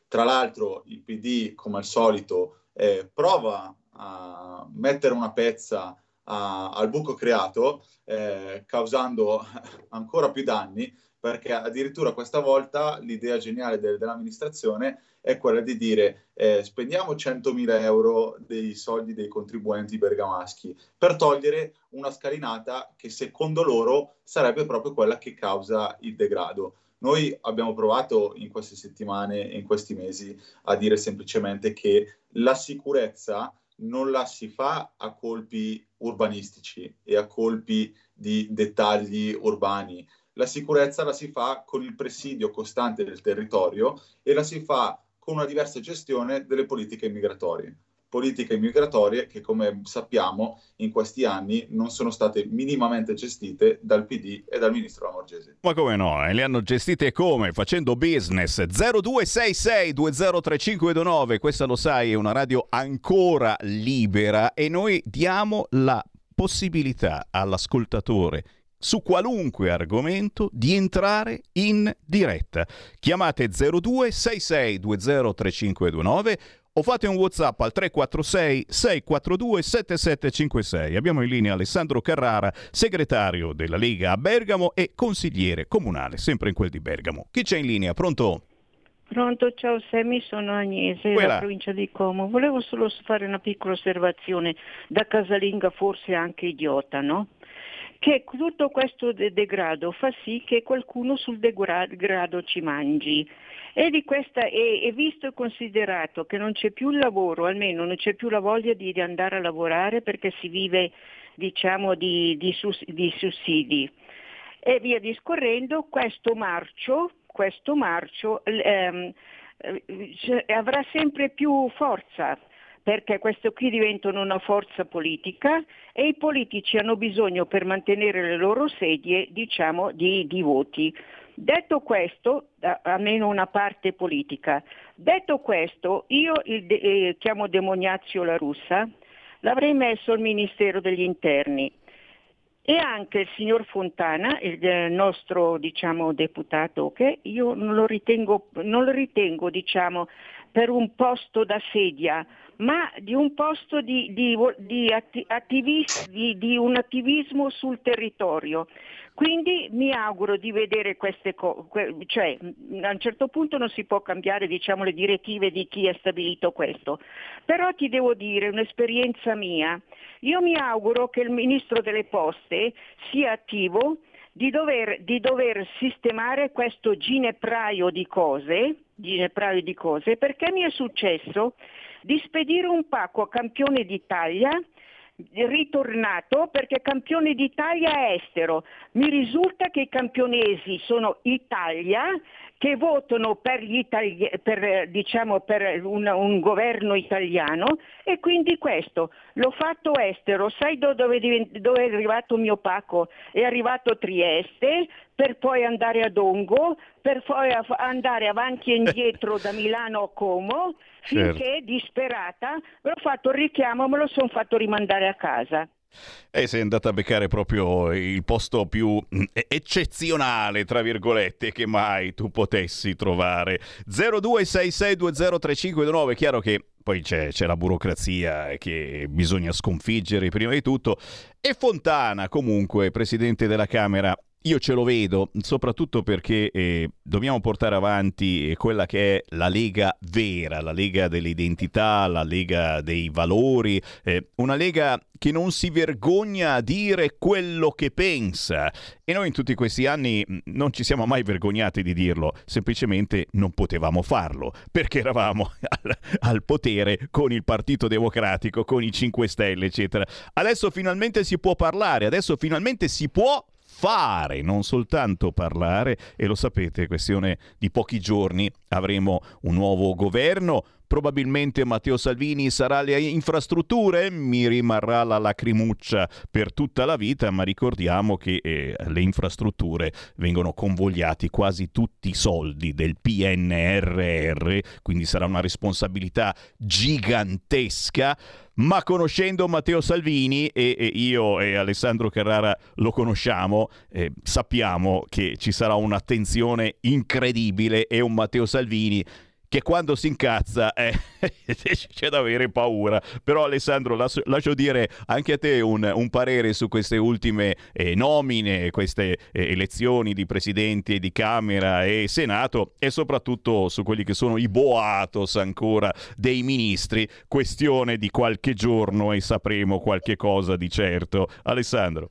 Tra l'altro il PD, come al solito, eh, prova a mettere una pezza a, al buco creato, eh, causando [laughs] ancora più danni, perché addirittura questa volta l'idea geniale de- dell'amministrazione è quella di dire eh, spendiamo 100.000 euro dei soldi dei contribuenti bergamaschi per togliere una scalinata che secondo loro sarebbe proprio quella che causa il degrado. Noi abbiamo provato in queste settimane e in questi mesi a dire semplicemente che la sicurezza non la si fa a colpi urbanistici e a colpi di dettagli urbani. La sicurezza la si fa con il presidio costante del territorio e la si fa con una diversa gestione delle politiche migratorie. Politiche migratorie che, come sappiamo, in questi anni non sono state minimamente gestite dal PD e dal ministro Lamorgese. Ma come no? E le hanno gestite come? Facendo business. 0266 203529, questa lo sai, è una radio ancora libera e noi diamo la possibilità all'ascoltatore su qualunque argomento di entrare in diretta. Chiamate 02 66 20 3529 o fate un WhatsApp al 346 642 7756. Abbiamo in linea Alessandro Carrara, segretario della Lega a Bergamo e consigliere comunale, sempre in quel di Bergamo. Chi c'è in linea? Pronto? Pronto, ciao Semi, sono Agnese, Quella. della provincia di Como. Volevo solo fare una piccola osservazione, da casalinga forse anche idiota, no? Che tutto questo de- degrado fa sì che qualcuno sul degrado ci mangi. E, questa, e, e, visto e considerato che non c'è più il lavoro, almeno non c'è più la voglia di, di andare a lavorare perché si vive diciamo, di, di, sus, di, sussidi e via discorrendo, questo marcio, questo marcio ehm, eh, avrà sempre più forza perché questo qui diventano una forza politica e i politici hanno bisogno per mantenere le loro sedie diciamo, di, di voti. Detto questo, almeno una parte politica, detto questo, io il eh, chiamo Demoniazio la russa, l'avrei messo al Ministero degli Interni e anche il signor Fontana, il eh, nostro diciamo, deputato, che io non lo ritengo, non lo ritengo diciamo, per un posto da sedia, ma di un posto di, di, di, attivis, di, un attivismo sul territorio. Quindi mi auguro di vedere queste cose, cioè a un certo punto non si può cambiare diciamo, le direttive di chi ha stabilito questo, però ti devo dire un'esperienza mia, io mi auguro che il Ministro delle Poste sia attivo di dover, di dover sistemare questo ginepraio di cose, ginepraio di cose perché mi è successo di spedire un pacco a campione d'Italia ritornato perché campione d'Italia estero. Mi risulta che i campionesi sono Italia che votano per, Itali- per, diciamo, per un, un, governo italiano e quindi questo l'ho fatto estero. Sai dove, dove è arrivato mio pacco? È arrivato Trieste per poi andare a Dongo, per poi andare avanti e indietro da Milano a Como, [laughs] Certo. finché disperata ho fatto il richiamo e me lo sono fatto rimandare a casa. E sei andata a beccare proprio il posto più mm, eccezionale, tra virgolette, che mai tu potessi trovare. 0266203529, chiaro che poi c'è, c'è, la burocrazia che bisogna sconfiggere prima di tutto. E Fontana, comunque, presidente della Camera, io ce lo vedo, soprattutto perché eh, dobbiamo portare avanti quella che è la Lega vera, la Lega dell'identità, la Lega dei valori, eh, una Lega che non si vergogna a dire quello che pensa. E noi in tutti questi anni non ci siamo mai vergognati di dirlo, semplicemente non potevamo farlo, perché eravamo [laughs] al, al potere con il Partito Democratico, con i 5 Stelle, eccetera. Adesso finalmente si può parlare, adesso finalmente si può fare, non soltanto parlare e lo sapete, questione di pochi giorni. Avremo un nuovo governo Probabilmente Matteo Salvini sarà alle infrastrutture, mi rimarrà la lacrimuccia per tutta la vita, ma ricordiamo che eh, le infrastrutture vengono convogliati quasi tutti i soldi del PNRR, quindi sarà una responsabilità gigantesca. Ma conoscendo Matteo Salvini e, e, io e Alessandro Carrara lo conosciamo, eh, sappiamo che ci sarà un'attenzione incredibile e un Matteo Salvini che quando si incazza eh, [laughs] c'è da avere paura. Però Alessandro, lascio, lascio dire anche a te un, un parere su queste ultime eh, nomine, queste eh, elezioni di presidenti di Camera e Senato e soprattutto su quelli che sono i boatos ancora dei ministri. Questione di qualche giorno e sapremo qualche cosa di certo. Alessandro.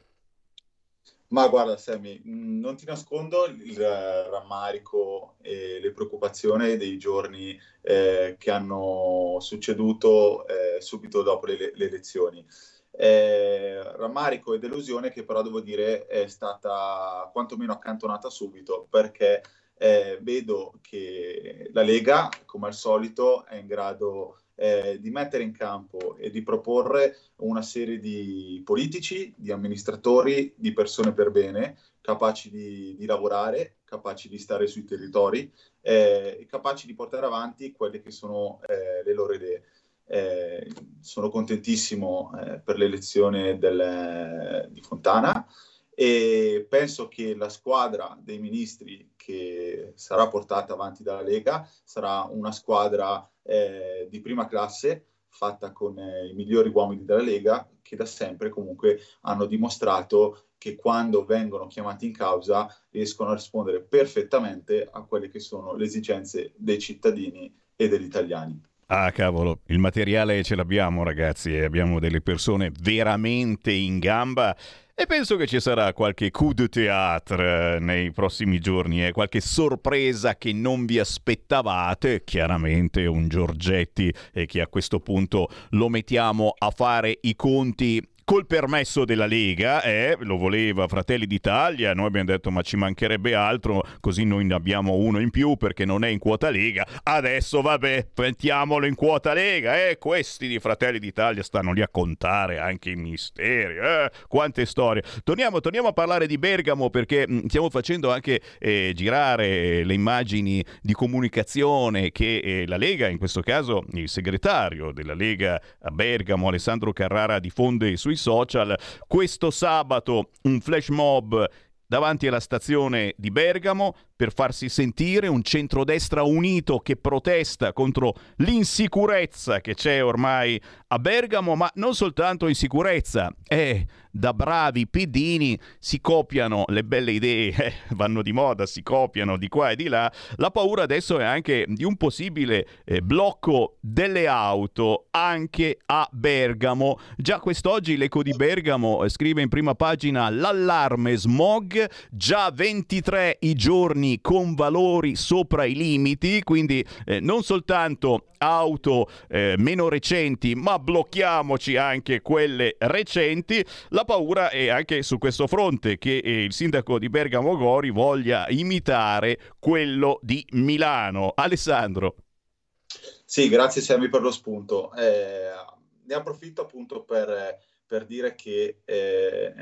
Ma guarda, Sammy, mm, non ti nascondo il rammarico e le preoccupazioni dei giorni eh, che hanno succeduto eh, subito dopo le, le elezioni. Eh, rammarico e delusione che però devo dire è stata quantomeno accantonata subito perché eh, vedo che la Lega, come al solito, è in grado eh, di mettere in campo e di proporre una serie di politici, di amministratori, di persone per bene, capaci di, di lavorare, capaci di stare sui territori, eh, capaci di portare avanti quelle che sono eh, le loro idee. Eh, sono contentissimo eh, per l'elezione del, di Fontana e penso che la squadra dei ministri che sarà portata avanti dalla Lega sarà una squadra eh, di prima classe fatta con eh, i migliori uomini della Lega che da sempre comunque hanno dimostrato che quando vengono chiamati in causa riescono a rispondere perfettamente a quelle che sono le esigenze dei cittadini e degli italiani. Ah cavolo, il materiale ce l'abbiamo ragazzi abbiamo delle persone veramente in gamba e penso che ci sarà qualche coup de théâtre eh, nei prossimi giorni, eh? qualche sorpresa che non vi aspettavate, chiaramente un Giorgetti e che a questo punto lo mettiamo a fare i conti col permesso della Lega, eh, lo voleva Fratelli d'Italia, noi abbiamo detto ma ci mancherebbe altro, così noi ne abbiamo uno in più perché non è in quota Lega, adesso vabbè, mettiamolo in quota Lega, eh, questi di Fratelli d'Italia stanno lì a contare anche i ministeri, eh, quante storie. Torniamo, torniamo a parlare di Bergamo perché mm, stiamo facendo anche eh, girare le immagini di comunicazione che eh, la Lega, in questo caso il segretario della Lega a Bergamo, Alessandro Carrara, diffonde sui social. Questo sabato un flash mob davanti alla stazione di Bergamo per farsi sentire un centrodestra unito che protesta contro l'insicurezza che c'è ormai a Bergamo, ma non soltanto insicurezza, eh, da bravi pidini si copiano le belle idee, [laughs] eh, vanno di moda, si copiano di qua e di là. La paura adesso è anche di un possibile eh, blocco delle auto anche a Bergamo. Già quest'oggi l'Eco di Bergamo eh, scrive in prima pagina l'allarme smog, già 23 i giorni con valori sopra i limiti, quindi eh, non soltanto auto eh, meno recenti, ma blocchiamoci anche quelle recenti. La paura è anche su questo fronte che eh, il sindaco di Bergamo Gori voglia imitare quello di Milano. Alessandro. Sì, grazie Sammy per lo spunto. Eh, ne approfitto appunto per, per dire che eh,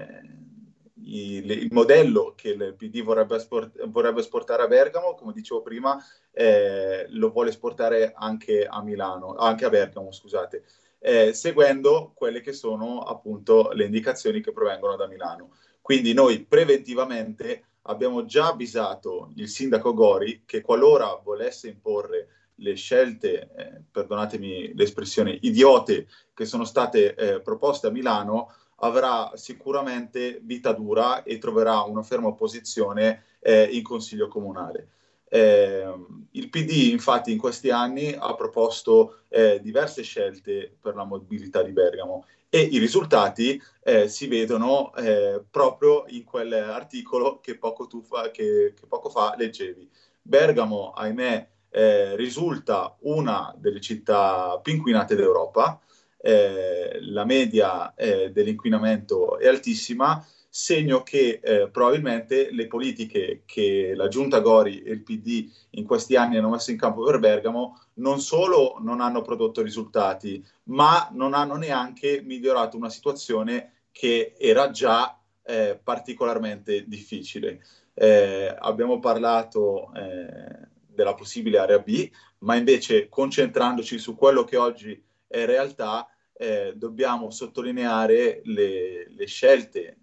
il, il, modello che il PD vorrebbe, esport, vorrebbe, esportare a Bergamo, come dicevo prima, eh, lo vuole esportare anche a Milano, anche a Bergamo, scusate, eh, seguendo quelle che sono appunto le indicazioni che provengono da Milano. Quindi noi preventivamente abbiamo già avvisato il sindaco Gori che qualora volesse imporre le scelte, eh, perdonatemi l'espressione, idiote che sono state eh, proposte a Milano, avrà sicuramente vita dura e troverà una ferma posizione eh, in Consiglio Comunale. Eh, il PD infatti in questi anni ha proposto eh, diverse scelte per la mobilità di Bergamo e i risultati eh, si vedono eh, proprio in quell'articolo che poco, fa, che, che poco fa leggevi. Bergamo, ahimè, eh, risulta una delle città più inquinate d'Europa, eh, la media eh, dell'inquinamento è altissima, segno che eh, probabilmente le politiche che la giunta Gori e il PD in questi anni hanno messo in campo per Bergamo non solo non hanno prodotto risultati, ma non hanno neanche migliorato una situazione che era già eh, particolarmente difficile. Eh, abbiamo parlato eh, della possibile area B, ma invece concentrandoci su quello che oggi è realtà, eh, dobbiamo sottolineare le, le scelte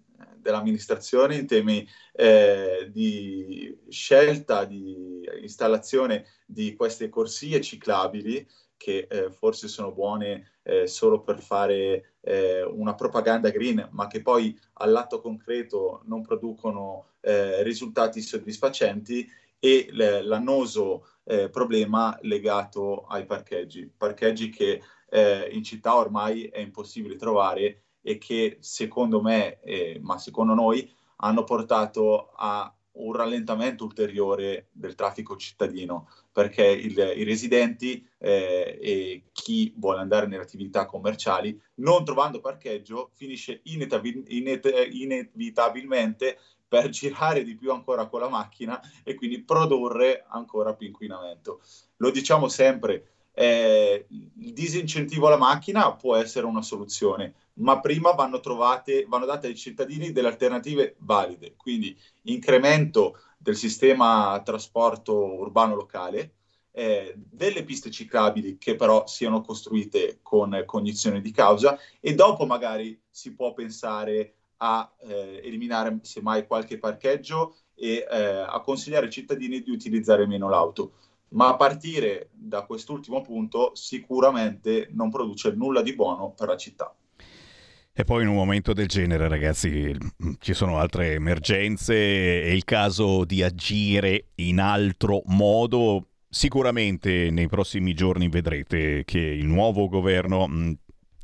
dell'amministrazione in temi eh, di scelta, di installazione di queste corsie ciclabili che eh, forse sono buone eh, solo per fare eh, una propaganda green, ma che poi all'atto concreto non producono eh, risultati soddisfacenti e l'annoso eh, problema legato ai parcheggi, parcheggi che in città ormai è impossibile trovare e che secondo me, eh, ma secondo noi, hanno portato a un rallentamento ulteriore del traffico cittadino, perché il, i residenti eh, e chi vuole andare nelle attività commerciali, non trovando parcheggio, finisce inetabil- inet- inevitabilmente per girare di più ancora con la macchina e quindi produrre ancora più inquinamento. Lo diciamo sempre, eh, il disincentivo alla macchina può essere una soluzione, ma prima vanno trovate, vanno date ai cittadini delle alternative valide, quindi incremento del sistema trasporto urbano locale, eh, delle piste ciclabili che però siano costruite con cognizione di causa e dopo magari si può pensare a eh, eliminare semmai qualche parcheggio e eh, a consigliare ai cittadini di utilizzare meno l'auto ma a partire da quest'ultimo punto sicuramente non produce nulla di buono per la città. E poi in un momento del genere, ragazzi, ci sono altre emergenze, è il caso di agire in altro modo. Sicuramente nei prossimi giorni vedrete che il nuovo governo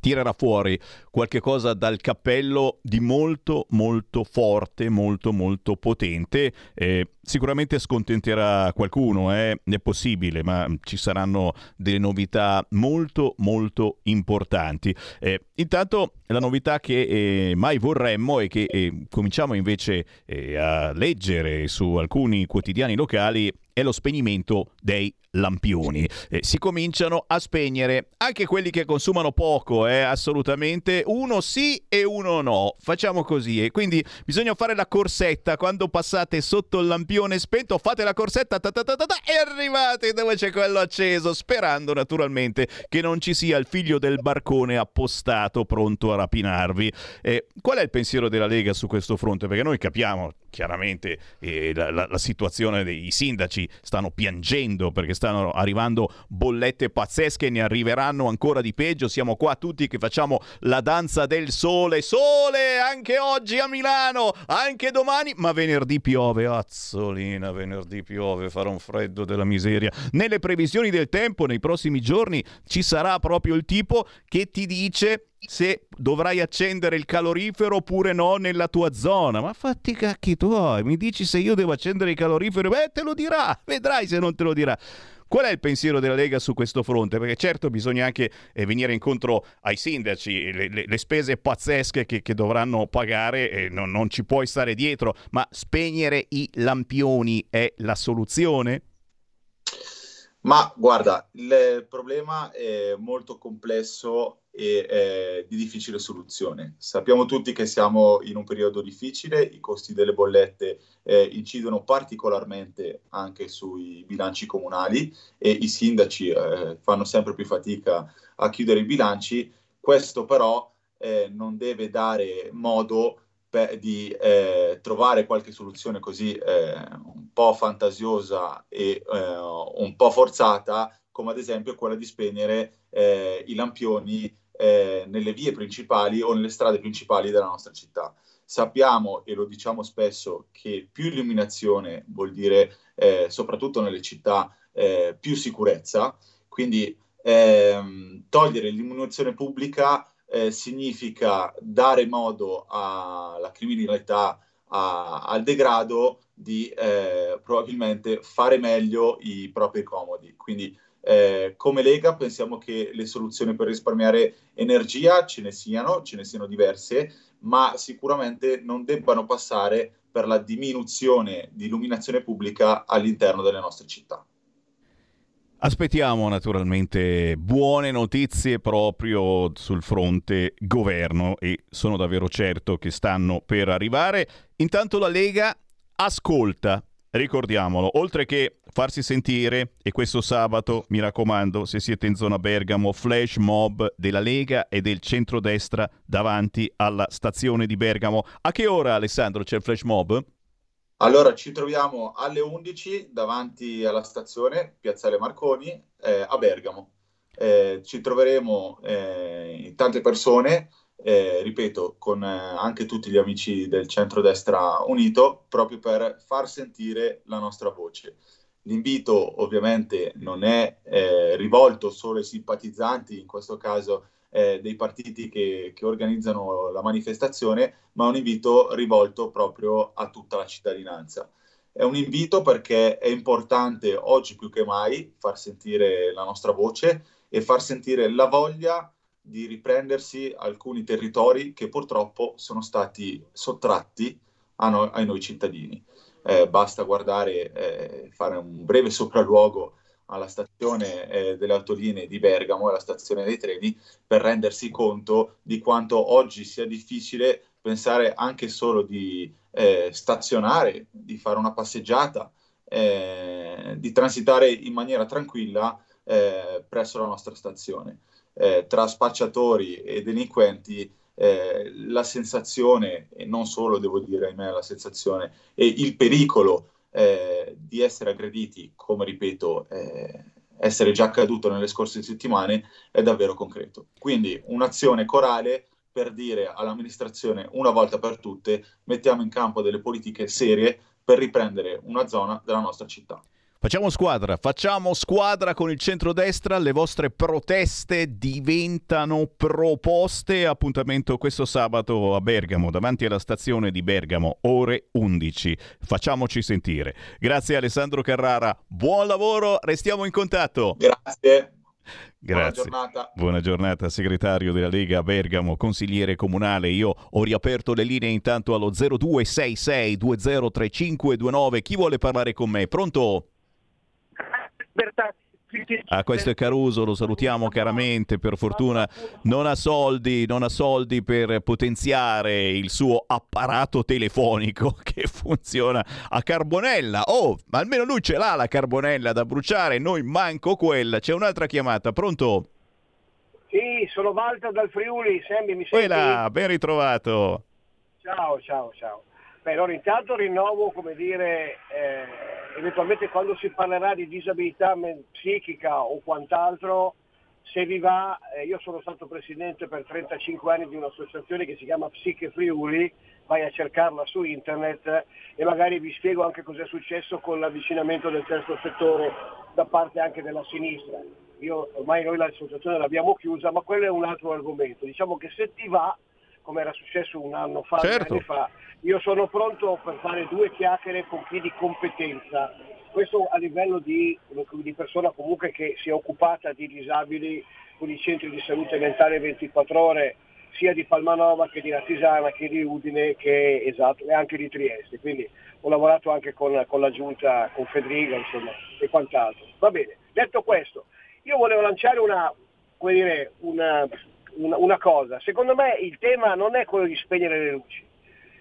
tirerà fuori qualche cosa dal cappello di molto molto forte, molto molto potente. Eh, sicuramente scontenterà qualcuno, eh? è possibile, ma ci saranno delle novità molto molto importanti. Eh, intanto la novità che eh, mai vorremmo e che eh, cominciamo invece eh, a leggere su alcuni quotidiani locali è lo spegnimento dei lampioni. Eh, si cominciano a spegnere anche quelli che consumano poco, eh, assolutamente. Uno sì e uno no. Facciamo così. E quindi bisogna fare la corsetta. Quando passate sotto il lampione spento, fate la corsetta ta ta ta e arrivate dove c'è quello acceso, sperando naturalmente che non ci sia il figlio del barcone appostato pronto a rapinarvi. Eh, qual è il pensiero della Lega su questo fronte? Perché noi capiamo chiaramente eh, la, la, la situazione dei sindaci stanno piangendo perché stanno arrivando bollette pazzesche, ne arriveranno ancora di peggio. Siamo qua tutti che facciamo la danza del sole. Sole anche oggi a Milano, anche domani, ma venerdì piove. Azzolina, venerdì piove, farà un freddo della miseria. Nelle previsioni del tempo, nei prossimi giorni, ci sarà proprio il tipo che ti dice se dovrai accendere il calorifero oppure no nella tua zona. Ma fatti cacchi tuoi, mi dici se io devo accendere il calorifero? Beh, te lo dirà, vedrai se non te lo dirà. Qual è il pensiero della Lega su questo fronte? Perché certo bisogna anche eh, venire incontro ai sindaci, le, le, le spese pazzesche che, che dovranno pagare, eh, non, non ci puoi stare dietro, ma spegnere i lampioni è la soluzione? Ma guarda, il problema è molto complesso e eh, di difficile soluzione. Sappiamo tutti che siamo in un periodo difficile, i costi delle bollette eh, incidono particolarmente anche sui bilanci comunali e i sindaci eh, fanno sempre più fatica a chiudere i bilanci. Questo però eh, non deve dare modo per, di eh, trovare qualche soluzione così eh, po' fantasiosa e un po' forzata come ad esempio quella di spegnere eh, i lampioni eh, nelle vie principali o nelle strade principali della nostra città. Sappiamo, e lo diciamo spesso, che più illuminazione vuol dire, eh, soprattutto nelle città, eh, più sicurezza, quindi ehm, togliere l'illuminazione pubblica eh, significa dare modo alla criminalità, a, al degrado di eh, probabilmente fare meglio i propri comodi. Quindi Eh, come Lega pensiamo che le soluzioni per risparmiare energia ce ne siano, ce ne siano diverse, ma sicuramente non debbano passare per la diminuzione di illuminazione pubblica all'interno delle nostre città. Aspettiamo naturalmente buone notizie proprio sul fronte governo e sono davvero certo che stanno per arrivare. Intanto la Lega ascolta, ricordiamolo, oltre che farsi sentire e questo sabato, mi raccomando, se siete in zona Bergamo, flash mob della Lega e del centrodestra davanti alla stazione di Bergamo. A che ora Alessandro c'è il flash mob? Allora, ci troviamo alle 11 davanti alla stazione Piazzale Marconi eh, a Bergamo. Eh, ci troveremo eh, tante persone, eh, ripeto, con eh, anche tutti gli amici del centrodestra unito, proprio per far sentire la nostra voce. L'invito ovviamente non è eh, rivolto solo ai simpatizzanti, in questo caso eh, dei partiti che, che, organizzano la manifestazione, ma un invito rivolto proprio a tutta la cittadinanza. È un invito perché è importante oggi più che mai far sentire la nostra voce e far sentire la voglia di riprendersi alcuni territori che purtroppo sono stati sottratti a noi, ai noi cittadini. Eh, basta guardare, eh, fare un breve sopralluogo alla stazione eh, delle autolinee di Bergamo, alla stazione dei treni, per rendersi conto di quanto oggi sia difficile pensare anche solo di eh, stazionare, di fare una passeggiata, eh, di transitare in maniera tranquilla eh, presso la nostra stazione. Eh, tra spacciatori e delinquenti eh, la sensazione, e non solo devo dire ahimè la sensazione, e il pericolo eh, di essere aggrediti, come ripeto, eh, essere già accaduto nelle scorse settimane, è davvero concreto. Quindi un'azione corale per dire all'amministrazione una volta per tutte mettiamo in campo delle politiche serie per riprendere una zona della nostra città. Facciamo squadra, facciamo squadra con il centrodestra, le vostre proteste diventano proposte. Appuntamento questo sabato a Bergamo, davanti alla stazione di Bergamo, ore 11. Facciamoci sentire. Grazie Alessandro Carrara, buon lavoro, restiamo in contatto. Grazie. Grazie. Buona giornata. Buona giornata, segretario della Lega Bergamo, consigliere comunale. Io ho riaperto le linee intanto allo 0266 203529. Chi vuole parlare con me? Pronto? Libertà. Ah, questo è Caruso, lo salutiamo caramente, per fortuna non ha soldi, non ha soldi per potenziare il suo apparato telefonico [laughs] che funziona a carbonella. Oh, ma almeno lui ce l'ha la carbonella da bruciare, noi manco quella. C'è un'altra chiamata, pronto? Sì, sono Walter dal Friuli, Sammy, mi senti? Quella, ben ritrovato. Ciao, ciao, ciao. Beh, allora intanto rinnovo, come dire, eh, eventualmente quando si parlerà di disabilità psichica o quant'altro, se vi va, eh, io sono stato presidente per 35 anni di un'associazione che si chiama Psiche Friuli, vai a cercarla su internet e magari vi spiego anche cosa è successo con l'avvicinamento del terzo settore da parte anche della sinistra. Io, ormai noi l'associazione l'abbiamo chiusa, ma quello è un altro argomento. Diciamo che se ti va, come era successo un anno fa, certo. anni fa, io sono pronto per fare due chiacchiere con chi di competenza. Questo a livello di, di persona comunque che si è occupata di disabili con i centri di salute mentale 24 ore sia di Palmanova che di Latisana che di Udine che esatto, e anche di Trieste. Quindi ho lavorato anche con, con la giunta, con Federica insomma, e quant'altro. Va bene, detto questo, io volevo lanciare una, dire, una, una, cosa. Secondo me il tema non è quello di spegnere le luci.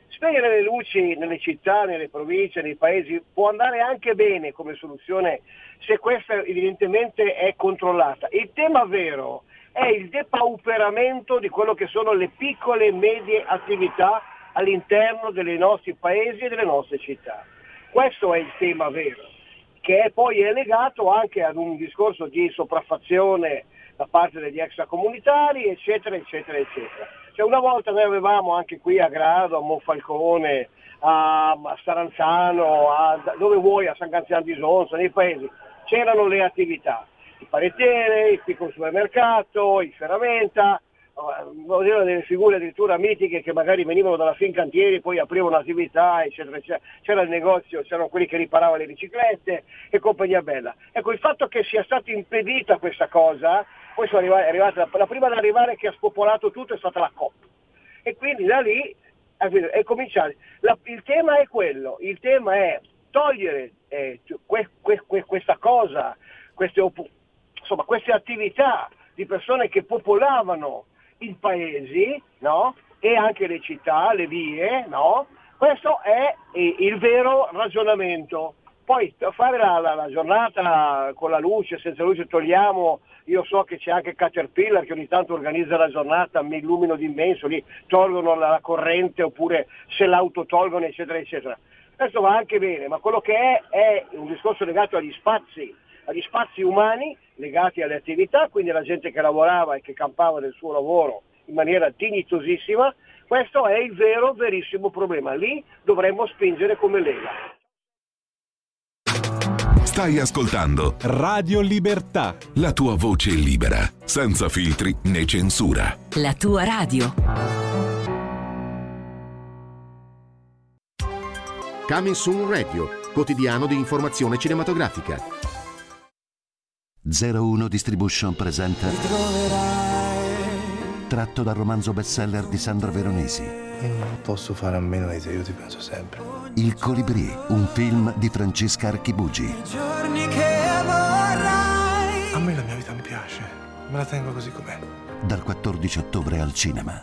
Spegnere le luci nelle città, nelle province, nei paesi può andare anche bene come soluzione se questa evidentemente è controllata. Il tema vero è il depauperamento di quello che sono le piccole e medie attività all'interno dei nostri paesi e delle nostre città. Questo è il tema vero, che poi è legato anche ad un discorso di sopraffazione da parte degli extracomunitari, eccetera, eccetera, eccetera. Cioè una volta noi avevamo anche qui a Grado, a Monfalcone, a, a Staranzano, a, dove vuoi, a San Canziano di Sonza, nei paesi, c'erano le attività, il paretiere, il piccolo supermercato, il ferramenta, erano delle figure addirittura mitiche che magari venivano dalla Fincantieri, poi aprivano attività, eccetera, eccetera. C'era il negozio, c'erano quelli che riparavano le biciclette e compagnia bella. Ecco, il fatto che sia stata impedita questa cosa, poi sono arrivati, arrivata, la prima ad arrivare che ha spopolato tutto è stata la COP. E quindi da lì è cominciato. La, il tema è quello, il tema è togliere eh, que, que, que, questa cosa, queste, insomma, queste attività di persone che popolavano i paesi no? e anche le città, le vie, no? questo è il vero ragionamento. Poi fare la, la, la, giornata con la luce, senza luce togliamo, io so che c'è anche Caterpillar che ogni tanto organizza la giornata, mi illumino d'immenso, lì tolgono la, la corrente oppure se l'auto tolgono eccetera eccetera. Questo va anche bene, ma quello che è è un discorso legato agli spazi, agli spazi umani legati alle attività, quindi alla gente che lavorava e che campava del suo lavoro in maniera dignitosissima, questo è il vero, verissimo problema. Lì dovremmo spingere come Lega. Stai ascoltando Radio Libertà. La tua voce libera, senza filtri né censura. La tua radio. Coming Soon Radio, quotidiano di informazione cinematografica. 01 Distribution presenta Tratto dal romanzo bestseller di Sandro Veronesi Io non posso fare a meno di te, io ti penso sempre. Il Colibrì, un film di Francesca Archibugi. Giorni che vorrai. A me la mia vita mi piace, me la tengo così com'è. Dal 14 ottobre al cinema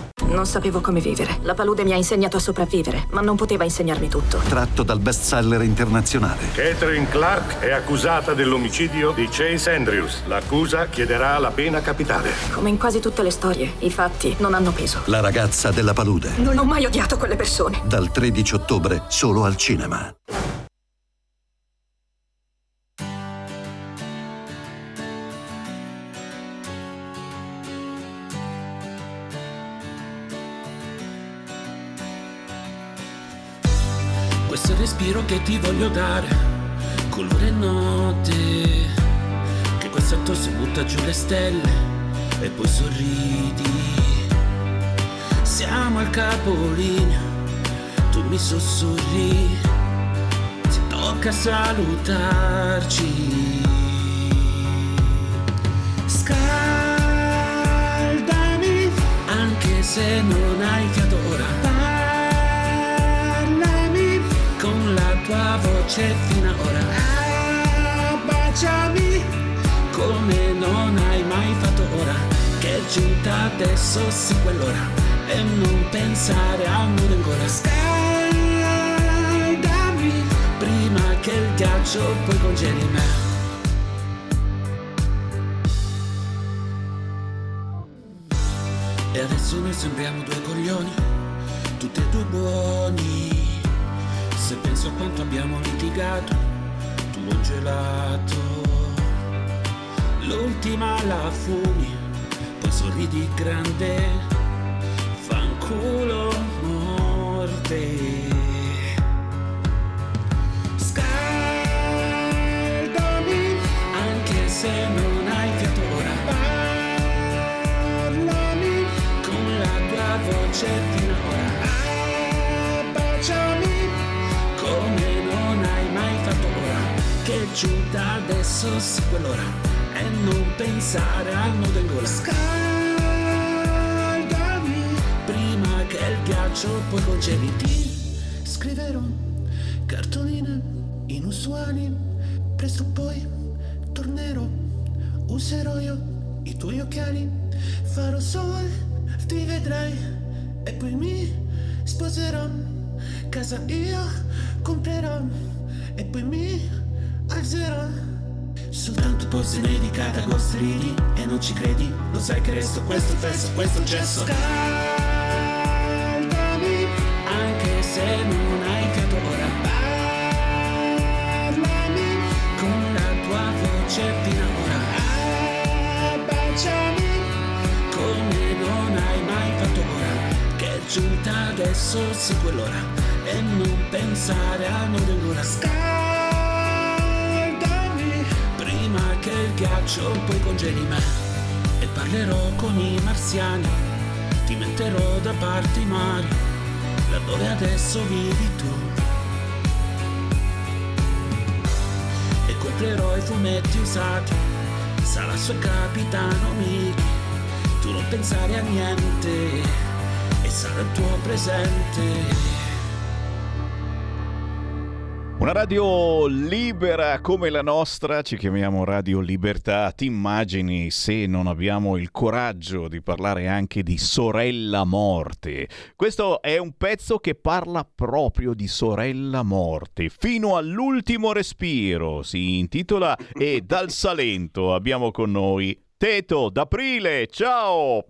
non sapevo come vivere. La palude mi ha insegnato a sopravvivere, ma non poteva insegnarmi tutto. Tratto dal bestseller internazionale. Catherine Clark è accusata dell'omicidio di Chase Andrews. L'accusa chiederà la pena capitale. Come in quasi tutte le storie, i fatti non hanno peso. La ragazza della palude. Non ho mai odiato quelle persone. Dal 13 ottobre solo al cinema. Questo respiro che ti voglio dare, colore notte, che questo tosse butta giù le stelle e poi sorridi. Siamo al capolinea, tu mi sussurri, ti tocca salutarci. Scaldami, anche se non hai fiato ora. Tua voce fino ora. Abbracciami come non hai mai fatto ora Che è giunta adesso sì quell'ora E non pensare a nulla ancora. Scaldami prima che il ghiaccio poi congeli me. E adesso noi sembriamo due coglioni Tutti e due buoni se penso a quanto abbiamo litigato, tu un gelato. L'ultima la fumi, poi sorridi grande, fanculo morte. Scaldami, anche se non hai fiato ora. Parlami con la tua voce fino che è giunta adesso sì quell'ora e non pensare al nudo in gola. Scaldami prima che il ghiaccio poi congeli ti scriverò cartoline inusuali. Presto poi tornerò userò io i tuoi occhiali. Farò sol ti vedrai e poi mi sposerò. Casa io comprerò e poi mi a zero. Soltanto pose dedicata a ghost E non ci credi? Lo sai che resto questo fesso, questo gesso Scaldami Anche se non hai capito ora Parlami Con la tua voce fino ad ora Abbracciami Come non hai mai fatto ora Che è giunta adesso, segue quell'ora E non pensare a noi dell'ora Scaldami che il ghiaccio poi congeli me e parlerò con i marziani, ti metterò da parte i mari, laddove adesso vivi tu. E comprerò i fumetti usati, sarà suo capitano Mickey, tu non pensare a niente e sarà il tuo presente. Una radio libera come la nostra, ci chiamiamo Radio Libertà, ti immagini se non abbiamo il coraggio di parlare anche di sorella morte. Questo è un pezzo che parla proprio di sorella morte, fino all'ultimo respiro, si intitola E dal Salento abbiamo con noi Teto d'Aprile, ciao!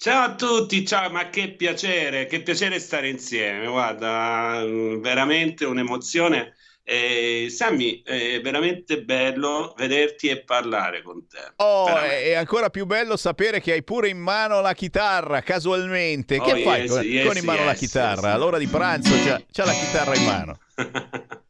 Ciao a tutti, ciao, ma che piacere, che piacere stare insieme, guarda, mm, veramente un'emozione. Eh, Sammy, è veramente bello vederti e parlare con te. Oh, Veramente. è ancora più bello sapere che hai pure in mano la chitarra, casualmente. Oh, che fai yes, con, yes, con in mano la yes, chitarra? yes. All'ora di pranzo c'ha, c'ha la chitarra in mano. [laughs]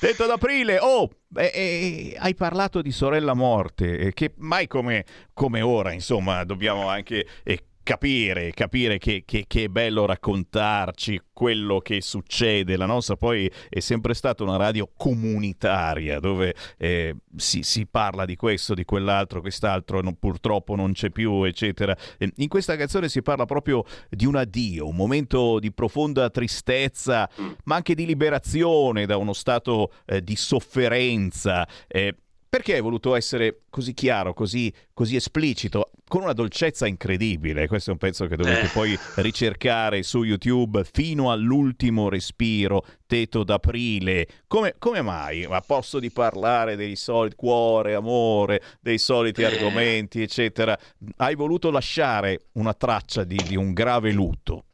Tetto d'aprile, oh, beh, eh, hai parlato di sorella morte, eh, che mai come, come ora, insomma, dobbiamo anche eh, capire, capire che, che- che è bello raccontarci quello che succede. La nostra poi è sempre stata una radio comunitaria, dove eh, si, si parla di questo, di quell'altro, quest'altro non- purtroppo non c'è più, eccetera. In questa canzone si parla proprio di un addio, un momento di profonda tristezza, ma anche di liberazione da uno stato eh, di sofferenza. Eh, perché hai voluto essere così chiaro, così, così esplicito, con una dolcezza incredibile? Questo è un pezzo che dovete Eh. poi ricercare su YouTube fino all'ultimo respiro, teto d'aprile. Come, come mai? A posto di parlare dei soliti cuore, amore, dei soliti Eh. argomenti, eccetera, hai voluto lasciare una traccia di, di un grave lutto.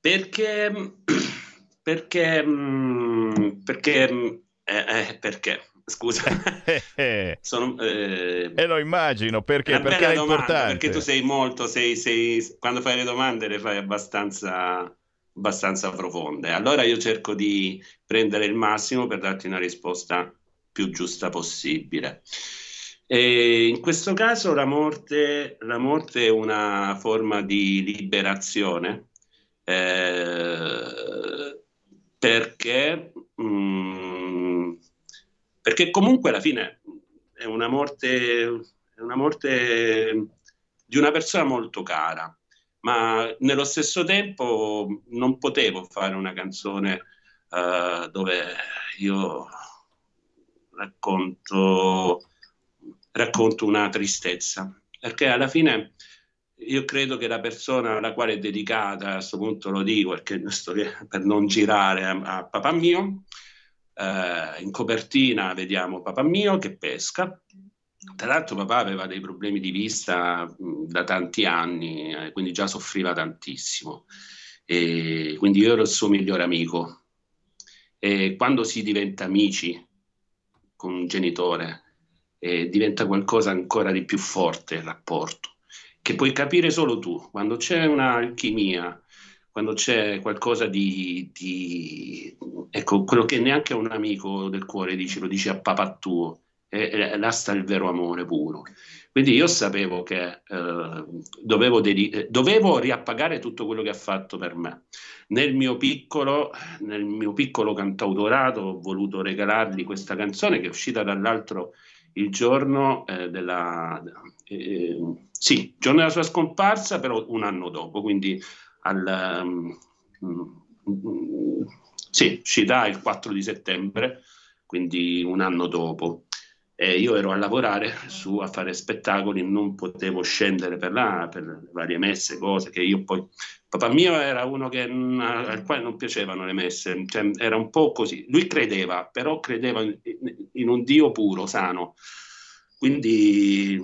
Perché, [clears throat] perché, mm, perché, mm, eh, eh, perché, scusa, [laughs] Sono, eh, E lo immagino, perché? Perché è domanda, importante. perché tu sei molto, sei, sei- quando fai le domande le fai abbastanza, abbastanza profonde. Allora io cerco di prendere il massimo per darti una risposta più giusta possibile. E in questo caso la morte, la morte è una forma di liberazione eh, perché, mm, perché comunque alla fine è una morte, è una morte di una persona molto cara, ma nello stesso tempo non potevo fare una canzone eh, dove io racconto, racconto una tristezza, perché alla fine io credo che la persona alla quale è dedicata, a questo punto lo dico perché per non girare a, a papà mio, eh, in copertina vediamo papà mio che pesca. Tra l'altro papà aveva dei problemi di vista mh, da tanti anni, eh, quindi già soffriva tantissimo. E quindi io ero il suo migliore amico. E quando si diventa amici con un genitore, eh, diventa qualcosa ancora di più forte il rapporto che puoi capire solo tu. Quando c'è un'alchimia, quando c'è qualcosa di, di- ecco, quello che neanche un amico del cuore dici, lo dici a papà tuo, e, là sta il vero amore puro. Quindi io sapevo che eh, dovevo, dedi- eh, dovevo riappagare tutto quello che ha fatto per me. Nel mio piccolo, nel mio piccolo cantautorato ho voluto regalargli questa canzone che è uscita dall'altro il giorno eh, della, eh, sì, giorno della sua scomparsa, però un anno dopo, quindi al, um, mm, sì, uscirà il 4 di settembre, quindi un anno dopo. E io ero a lavorare su, a fare spettacoli, non potevo scendere per là, per le varie messe, cose che io poi... Papà mio era uno che, mm, al quale non piacevano le messe, cioè, era un po' così. Lui credeva, però credeva in, in un Dio puro, sano. Quindi,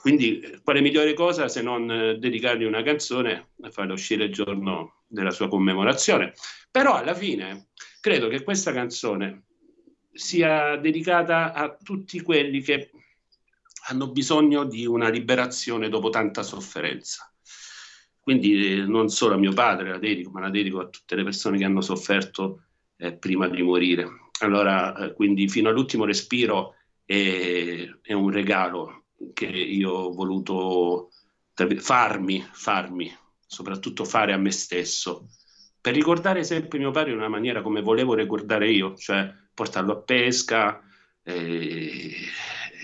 quindi quale migliore cosa se non eh, dedicargli una canzone e farla uscire il giorno della sua commemorazione? Però alla fine credo che questa canzone sia dedicata a tutti quelli che hanno bisogno di una liberazione dopo tanta sofferenza. quindi eh, non solo a mio padre la dedico, ma la dedico a tutte le persone che hanno sofferto eh, prima di morire. Allora, eh, quindi fino all'ultimo respiro è, è, un regalo che io ho voluto farmi, farmi, soprattutto fare a me stesso, per ricordare sempre mio padre in una maniera come volevo ricordare io, cioè portarlo a pesca, eh,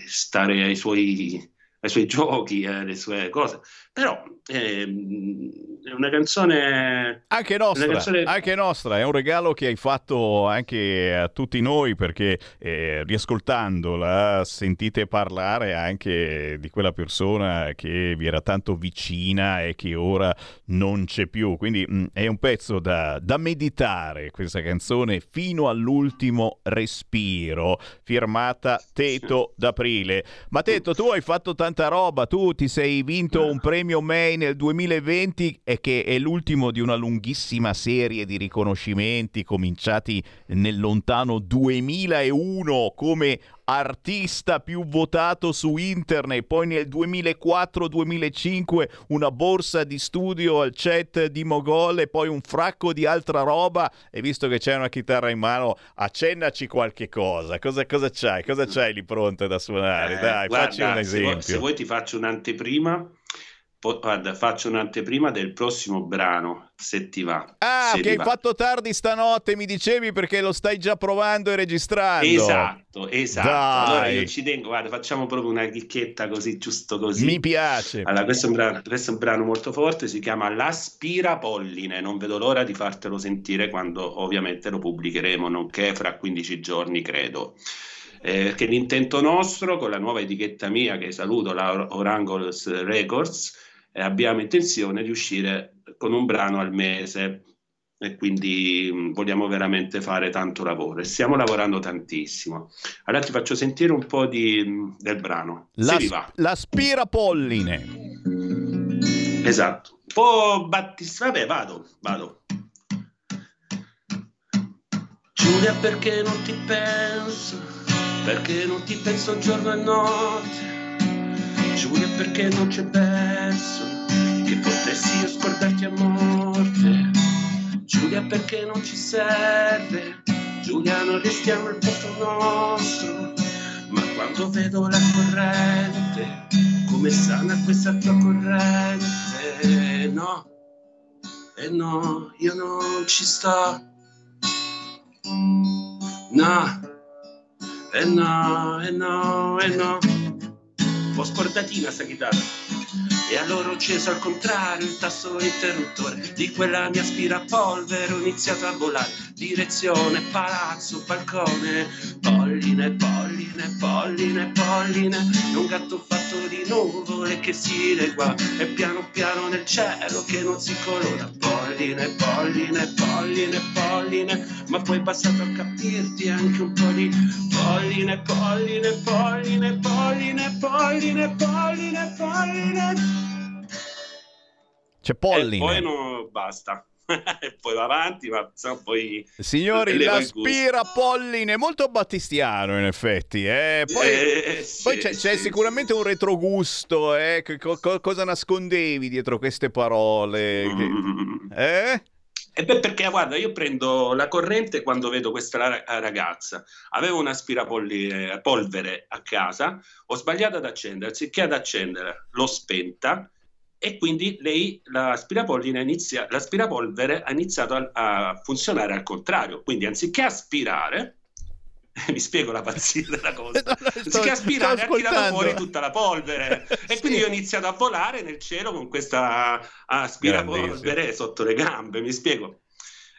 stare ai suoi ai suoi [laughs] giochi, alle sue cose. Però ehm, è una canzone... Anche nostra, canzone... anche nostra, è un regalo che hai fatto anche a tutti noi perché eh, riascoltandola sentite parlare anche di quella persona che vi era tanto vicina e che ora non c'è più. Quindi mh, è un pezzo da, da meditare questa canzone fino all'ultimo respiro, firmata Teto d'Aprile. Ma Teto, tu hai fatto tanta roba, tu ti sei vinto un premio May nel 2020 e che è l'ultimo di una lunghissima serie di riconoscimenti cominciati nel lontano 2001 come artista più votato su internet, poi nel 2004-2005 una borsa di studio al chat di Mogol e poi un fracco di altra roba e visto che c'è una chitarra in mano accennaci qualche cosa, cosa, cosa c'hai? Cosa c'hai lì pronta da suonare? Eh, Dai, guarda, facci un esempio. Se vuoi, ti faccio un'anteprima guarda, faccio un'anteprima del prossimo brano, se ti va. Ah, che hai fatto tardi stanotte, mi dicevi perché lo stai già provando e registrando. Esatto, esatto. Dai. Allora io ci tengo, guarda, facciamo proprio una chicchetta così, giusto così. Mi piace. Allora, questo è, un brano, questo è un brano molto forte, si chiama L'aspirapolline, non vedo l'ora di fartelo sentire quando ovviamente lo pubblicheremo, nonché fra 15 giorni, credo. Eh, che l'intento nostro, con la nuova etichetta mia, che saluto, la Orangles Records, e abbiamo intenzione di uscire con un brano al mese e quindi mh, vogliamo veramente fare tanto lavoro e stiamo lavorando tantissimo. Allora ti faccio sentire un po' di, mh, del brano. La, Se va. L'aspirapolline. Esatto. Un po' Battista, vabbè vado, vado. Giulia perché non ti penso, perché non ti penso giorno e notte. Giulia perché non c'è verso che potessi io scordarti a morte. Giulia perché non ci serve, Giulia non restiamo al posto nostro, ma quando vedo la corrente, come sana questa tua corrente, no, e no, io non ci sto, no, e no, e no, e no, po' scordatina sta chitarra. E allora ho acceso al contrario il tasto interruttore di quella mia aspirapolvere, ho iniziato a volare, direzione, palazzo, balcone, polline, polline, polline, polline, un gatto fatto di nuvole che si legua e piano piano nel cielo che non si colora, polline, polline, polline, polline, ma poi bastato a capirti anche un po' di polline, polline, polline, polline, polline, polline, polline. C'è polline. E poi no, basta. E [laughs] poi va avanti, ma insomma, poi... Signori, leva il l'aspira polline, molto battistiano in effetti. Eh? Poi, Eh, sì, poi c'è, c'è sì, sicuramente un retrogusto. Eh? Co- co- cosa nascondevi dietro queste parole? Che- Eh? E beh, perché guarda, io prendo la corrente quando vedo questa ra- ragazza. Avevo un'aspirapolvere a casa, ho sbagliato ad accendere, anziché ad accendere, l'ho spenta e quindi lei, l'aspirapolvere, inizia, l'aspirapolvere ha iniziato a, a funzionare al contrario. Quindi anziché aspirare, [laughs] mi spiego la pazzia della [laughs] cosa, anziché aspirare ha tirato fuori tutta la polvere. [laughs] E quindi io ho iniziato a volare nel cielo con questa aspirapolvere sotto le gambe, mi spiego.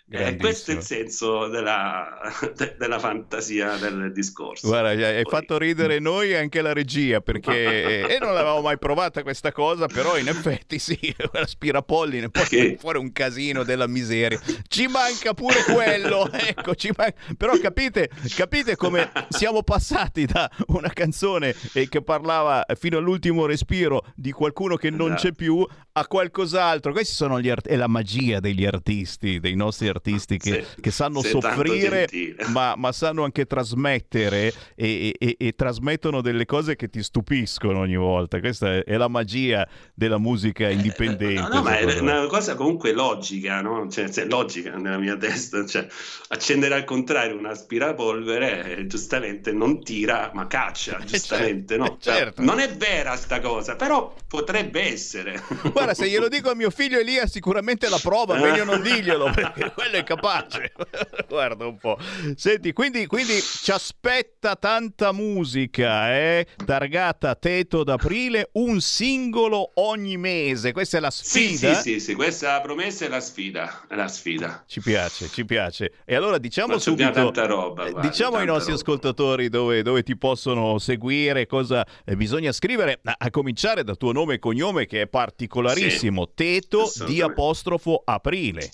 Eh, questo è il senso della, [laughs] de- della fantasia del discorso. Guarda, hai hai fatto ridere noi e anche la regia perché [laughs] e non l'avevamo mai provata questa cosa, però in effetti sì, [laughs] l'aspirapolline poi viene fuori un casino della miseria. Ci manca pure quello, ecco, ci man- però capite, capite come siamo passati da una canzone eh, che parlava fino all'ultimo respiro di qualcuno che non c'è più a qualcos'altro. Questi sono gli art- è la magia degli artisti, dei nostri artisti che, Sì, che sanno soffrire, ma, ma sanno anche trasmettere e, e- e trasmettono delle cose che ti stupiscono ogni volta. Questa è, è la magia della musica indipendente. No, no, ma è una cosa comunque logica, no? Cioè, cioè, logica nella mia testa. Cioè, accendere al contrario un aspirapolvere, eh, giustamente non tira, ma caccia, giustamente, no? Cioè, certo. Non è vera sta cosa, però potrebbe essere. Guarda, se glielo dico a mio figlio Elia, sicuramente la prova, meglio non dirglielo, [laughs] perché quello è capace. [laughs] Guarda un po'. Senti, quindi, quindi ci aspetta tanta musica, eh? Targata Teto d'aprile, un singolo ogni mese. Questa è la Sì, sfida. sì, sì, sì, questa è la promessa e la sfida, è la sfida. Ci piace, ci piace. E allora diciamo Ma subito, tanta roba, eh, guarda, diciamo ai tanta nostri roba. ascoltatori dove, dove ti possono seguire, cosa eh, bisogna scrivere, a, a cominciare dal tuo nome e cognome che è particolarissimo, Teto di apostrofo aprile.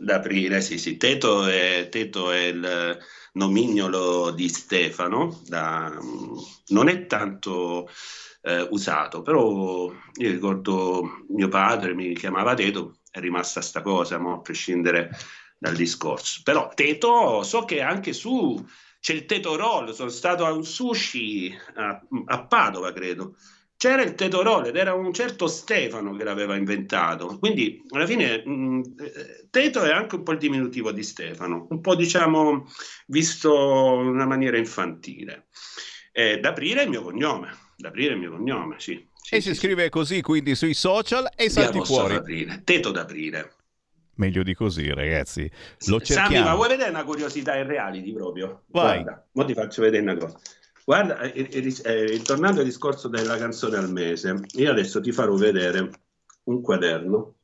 D'aprile, sì, sì. Teto è, Teto è il nomignolo di Stefano, da- non è tanto eh, usato, però io ricordo mio padre mi chiamava Teto, è rimasta sta cosa, mo, a prescindere dal discorso. Però Teto, so che anche su c'è il Teto Roll, sono stato a un sushi a, a Padova, credo. C'era il Teto Roll ed era un certo Stefano che l'aveva inventato. Quindi alla fine mh, eh, Teto è anche un po' il diminutivo di Stefano, un po' diciamo visto in una maniera infantile. Eh, d'aprile è il mio cognome, d'aprile è il mio cognome, sì. e si scrive così quindi sui social e salti fuori. aprile, Teto d'aprile. Meglio di così, ragazzi. Lo Sammy, ma cerchiamo. vuoi vedere una curiosità in reality proprio? Vai. Guarda, mo ti faccio vedere una cosa. Guarda, eh, eh, eh, tornando al discorso della canzone al mese, io adesso ti farò vedere un quaderno.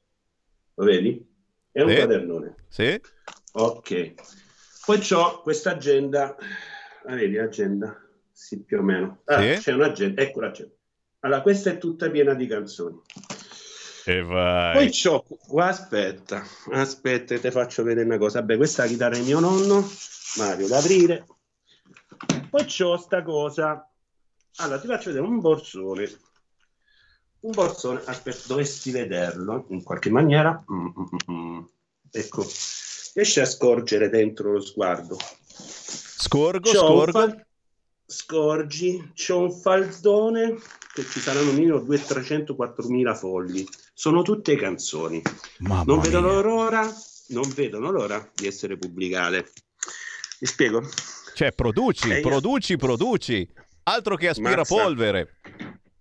Lo vedi? È un Sì. quadernone. Sì? Ok. Poi ho questa agenda. La vedi l'agenda? Sì, più o meno. Ah, Sì. c'è un'agenda. Ecco l'agenda. Allora, questa è tutta piena di canzoni. E vai. Poi c'ho qua, aspetta, aspetta, ti faccio vedere una cosa. Vabbè, questa è la chitarra di mio nonno, Mario d'Aprile. Poi c'ho sta cosa. Allora, ti faccio vedere un borsone. Un borsone, aspetta, dovresti vederlo in qualche maniera. Mm, mm, mm, mm. Ecco, riesci a scorgere dentro lo sguardo. Scorgo, C'ho scorgo. fal- Scorgi, c'ho un faldone che ci saranno minimo 200-304 mila fogli. Sono tutte canzoni. Mamma non vedono mia. l'ora, non vedono l'ora di essere pubblicate. Mi spiego? Cioè, produci, Eh, io- produci, produci. Altro che Mazza. aspirapolvere.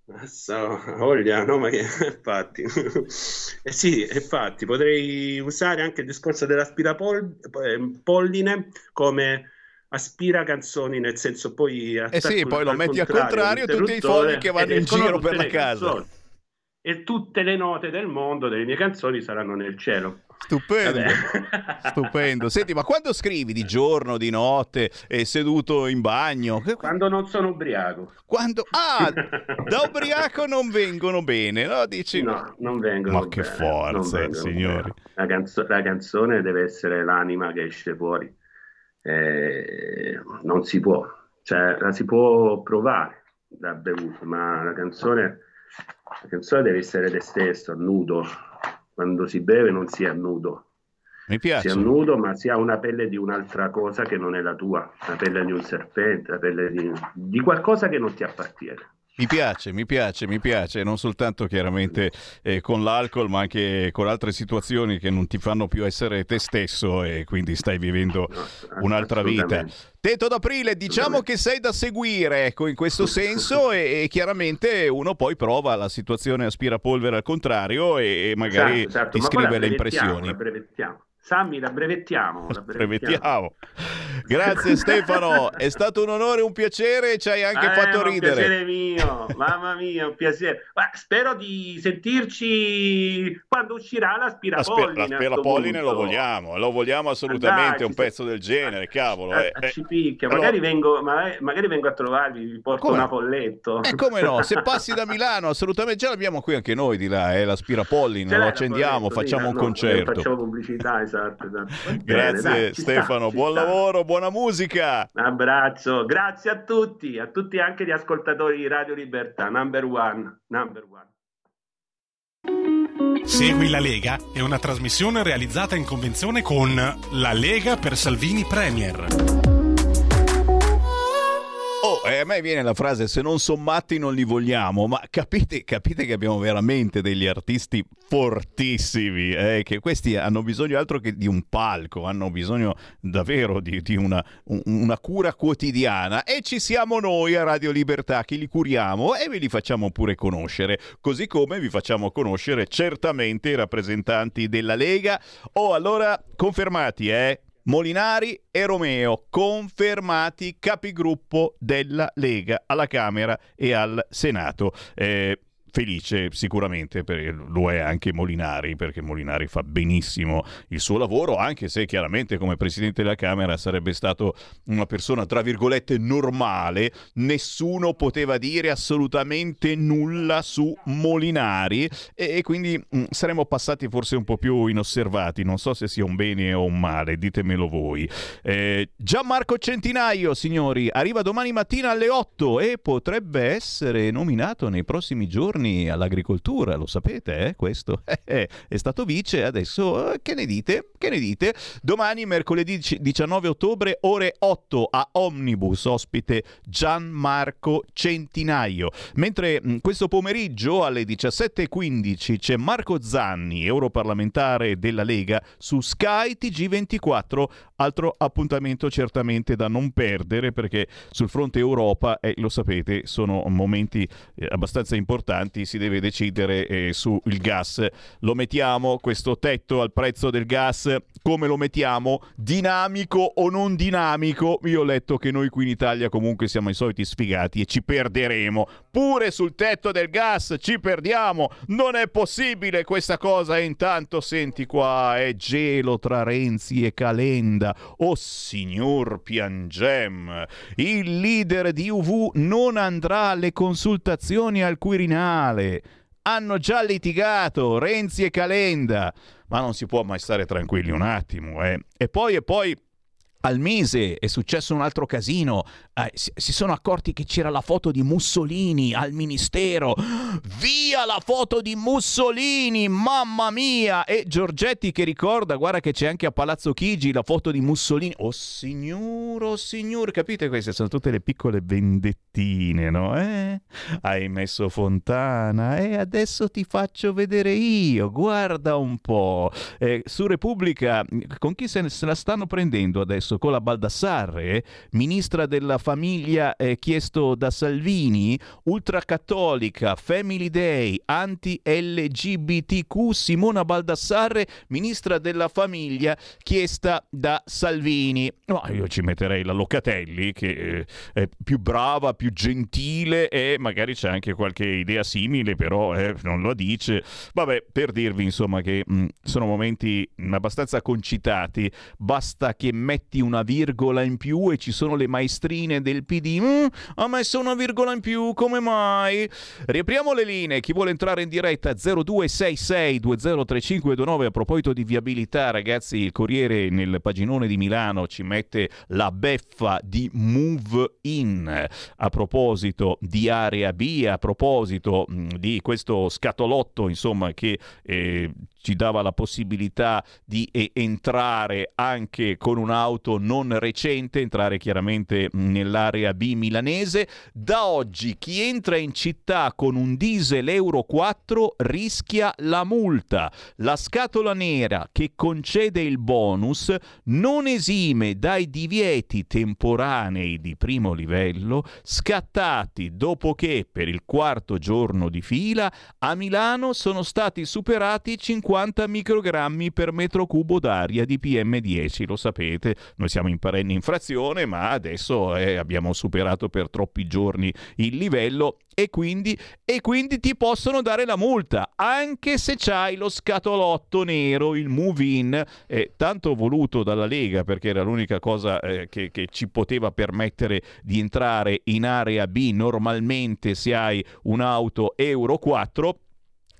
Massa, voglia, no, ma che infatti, eh sì, infatti potrei usare anche il discorso dell'aspirapolline come aspira canzoni, nel senso poi Eh sì, poi lo metti al contrario, tutti i fogli che vanno in giro per la casa. canzoni. E tutte le note del mondo delle mie canzoni saranno nel cielo. Stupendo, stupendo. Senti, ma quando scrivi di giorno, di notte, e seduto in bagno? Quando non sono ubriaco. Quando... Ah, da ubriaco non vengono bene, no? Dici... No, non vengono Ma che bene, forza, signori. La, canzo- la canzone deve essere l'anima che esce fuori. Eh, non si può, cioè la si può provare da bevuto, ma la canzone, la canzone deve essere te stesso, nudo. Quando si beve non si è nudo. Mi piace. Si è nudo, ma si ha una pelle di un'altra cosa che non è la tua, la pelle di un serpente, la pelle di, di qualcosa che non ti appartiene. Mi piace, mi piace, mi piace, non soltanto chiaramente eh, con l'alcol, ma anche con altre situazioni che non ti fanno più essere te stesso e quindi stai vivendo un'altra vita. Teto d'aprile, diciamo che sei da seguire, ecco, in questo senso e, e chiaramente uno poi prova la situazione aspirapolvere al contrario e, e magari Esatto, esatto, ti scrive le brevettiamo, impressioni. La brevettiamo. Sammy, la brevettiamo. La Brevettiamo. [laughs] Grazie [laughs] Stefano, è stato un onore, un piacere, ci hai anche Eh, fatto ma un ridere. piacere mio, mamma mia, un piacere. Ma spero di sentirci quando uscirà La, l'aspirapolline. spe- la a sto spelapolline lo vogliamo, lo vogliamo assolutamente, Dai, un pezzo del genere, cavolo. Eh, eh, eh. ci picchia, Allora- magari, vengo, magari, magari vengo a trovarvi, vi porto Come? un apolletto. E come no, se [laughs] passi da Milano assolutamente, già l'abbiamo qui anche noi di là, eh, l'aspirapolline, lo accendiamo, l'apolletto? Sì, facciamo un no, concerto. Facciamo pubblicità, esatto. esatto. Va bene, Grazie dai, sta, Stefano, ci buon sta. Buona musica. Un abbraccio, grazie a tutti, a tutti anche gli ascoltatori di Radio Libertà, number one, number one. Segui la Lega è una trasmissione realizzata in convenzione con La Lega per Salvini Premier. Oh, eh, a me viene la frase se non sono matti non li vogliamo, ma capite, capite che abbiamo veramente degli artisti fortissimi, eh, che questi hanno bisogno altro che di un palco, hanno bisogno davvero di, di una, una, cura quotidiana e ci siamo noi a Radio Libertà che li curiamo e ve li facciamo pure conoscere, così come vi facciamo conoscere certamente i rappresentanti della Lega. Oh, allora confermati, eh? Molinari e Romeo confermati capigruppo della Lega alla Camera e al Senato. Eh, felice sicuramente, lo è anche Molinari, perché Molinari fa benissimo il suo lavoro, anche se chiaramente come Presidente della Camera sarebbe stato una persona, tra virgolette, normale, nessuno poteva dire assolutamente nulla su Molinari e, e quindi mh, mm, saremmo passati forse un po' più inosservati, non so se sia un bene o un male, ditemelo voi. Eh, Gianmarco Centinaio, signori, arriva domani mattina alle 8 e potrebbe essere nominato nei prossimi giorni giorni all'agricoltura, lo sapete, eh, questo [laughs] è stato vice, adesso eh, che ne dite? Che ne dite? Domani, mercoledì 19 ottobre, ore 8 a Omnibus, ospite Gianmarco Centinaio. Mentre questo pomeriggio alle 17.15 c'è Marco Zanni, europarlamentare della Lega, su Sky TG24, altro appuntamento certamente da non perdere perché sul fronte Europa, eh, lo sapete, sono momenti eh, abbastanza importanti avanti si deve decidere eh, sul gas. Lo mettiamo questo tetto al prezzo del gas? Come lo mettiamo? Dinamico o non dinamico? Io ho letto che noi qui in Italia comunque siamo i soliti sfigati e ci perderemo. Pure sul tetto del gas ci perdiamo. Non è possibile questa cosa. E intanto senti qua, è gelo tra Renzi e Calenda. Oh signor Piangem, il leader di UV non andrà alle consultazioni al Quirinale male. Hanno già litigato Renzi e Calenda, ma non si può mai stare tranquilli un attimo. Eh. E poi, e poi al mese è successo un altro casino, eh, si, sono accorti che c'era la foto di Mussolini al ministero, via la foto di Mussolini, mamma mia! E Giorgetti che ricorda, guarda che c'è anche a Palazzo Chigi la foto di Mussolini, oh signore, oh signore, capite queste sono tutte le piccole vendettine, no? Eh? Hai messo Fontana e adesso ti faccio vedere io, guarda un po'. Eh, su Repubblica, con chi se, se la stanno prendendo adesso? con la Baldassarre, ministra della famiglia eh, chiesto da Salvini, ultracattolica, Family Day, anti-LGBTQ, Simona Baldassarre, ministra della famiglia chiesta da Salvini. No, io ci metterei la Locatelli che eh, è più brava, più gentile e magari c'è anche qualche idea simile, però eh, non lo dice. Vabbè, per dirvi insomma che mh, mm, sono momenti abbastanza concitati, basta che metti una virgola in più e ci sono le maestrine del PD. Mm, ha messo una virgola in più, come mai? Riapriamo le linee. Chi vuole entrare in diretta 0266 203529 a proposito di viabilità, ragazzi, il Corriere nel paginone di Milano ci mette la beffa di Move In. A proposito di area B, a proposito mm, di questo scatolotto, insomma, che eh, ci dava la possibilità di eh, entrare anche con un'auto non recente, entrare chiaramente nell'area B milanese. Da oggi chi entra in città con un diesel Euro 4 rischia la multa. La scatola nera che concede il bonus non esime dai divieti temporanei di primo livello scattati dopo che per il quarto giorno di fila a Milano sono stati superati 50 50 microgrammi per metro cubo d'aria di PM10, lo sapete, noi siamo in perenne infrazione, ma adesso eh, abbiamo superato per troppi giorni il livello e quindi, e quindi, ti possono dare la multa, anche se c'hai lo scatolotto nero, il move-in, eh, tanto voluto dalla Lega perché era l'unica cosa eh, che, che, ci poteva permettere di entrare in area B normalmente se hai un'auto Euro 4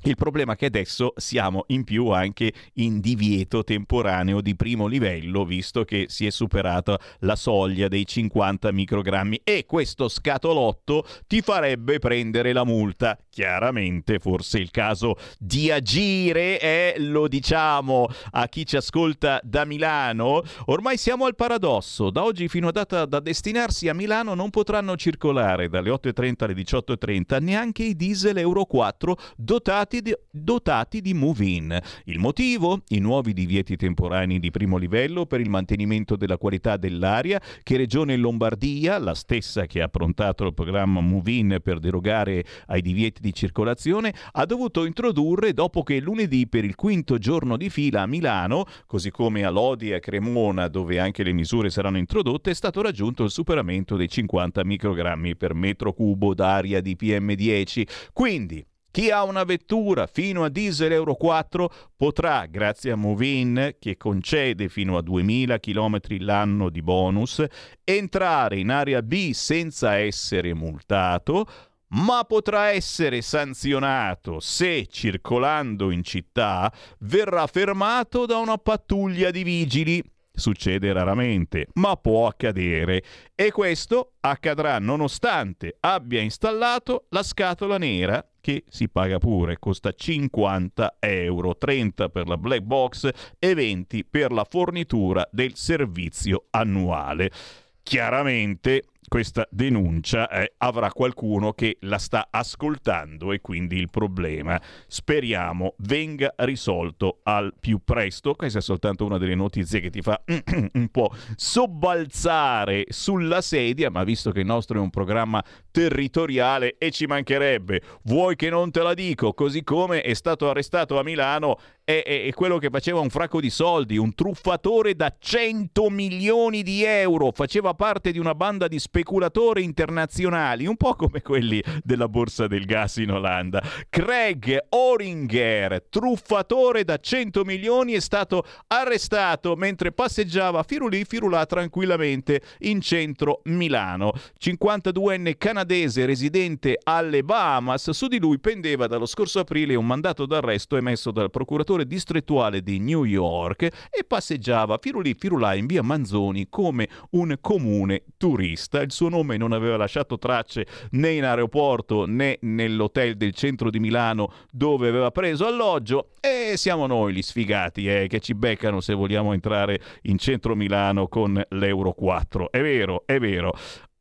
il problema è che adesso siamo in più anche in divieto temporaneo di primo livello, visto che si è superata la soglia dei 50 microgrammi e questo scatolotto ti farebbe prendere la multa. Chiaramente forse il caso di agire e lo diciamo a chi ci ascolta da Milano. Ormai siamo al paradosso. Da oggi fino a data da destinarsi a Milano non potranno circolare dalle 8.30 alle 18.30 neanche i diesel Euro 4 dotati di, dotati di move-in. Il motivo? I nuovi divieti temporanei di primo livello per il mantenimento della qualità dell'aria che Regione Lombardia, la stessa che ha approntato il programma Move-in per derogare ai divieti di circolazione, ha dovuto introdurre dopo che lunedì per il quinto giorno di fila a Milano, così come a Lodi e a Cremona, dove anche le misure saranno introdotte, è stato raggiunto il superamento dei 50 microgrammi per metro cubo d'aria di PM10. Quindi chi ha una vettura fino a diesel Euro 4 potrà, grazie a Movin, che concede fino a 2000 km l'anno di bonus, entrare in area B senza essere multato, ma potrà essere sanzionato se, circolando in città, verrà fermato da una pattuglia di vigili. Succede raramente, ma può accadere. E questo accadrà nonostante abbia installato la scatola nera che si paga pure, costa 50 euro, 30 per la black box e 20 per la fornitura del servizio annuale. Chiaramente questa denuncia eh, avrà qualcuno che la sta ascoltando e quindi il problema speriamo venga risolto al più presto. Questa è soltanto una delle notizie che ti fa [clears throat] un po' sobbalzare sulla sedia, ma visto che il nostro è un programma territoriale e ci mancherebbe, vuoi che non te la dico, così come è stato arrestato a Milano è, quello che faceva un fracco di soldi, un truffatore da 100 milioni di euro, faceva parte di una banda di speculatori internazionali, un po' come quelli della borsa del gas in Olanda. Craig Oringer, truffatore da 100 milioni, è stato arrestato mentre passeggiava firulì firulà tranquillamente in centro Milano. 52enne canadese residente alle Bahamas, su di lui pendeva dallo scorso aprile un mandato d'arresto emesso dal procuratore distrettuale di New York e passeggiava firulì firulà in via Manzoni come un comune turista. Il suo nome non aveva lasciato tracce né in aeroporto né nell'hotel del centro di Milano dove aveva preso alloggio e siamo noi gli sfigati eh, che ci beccano se vogliamo entrare in centro Milano con l'Euro 4. È vero, è vero.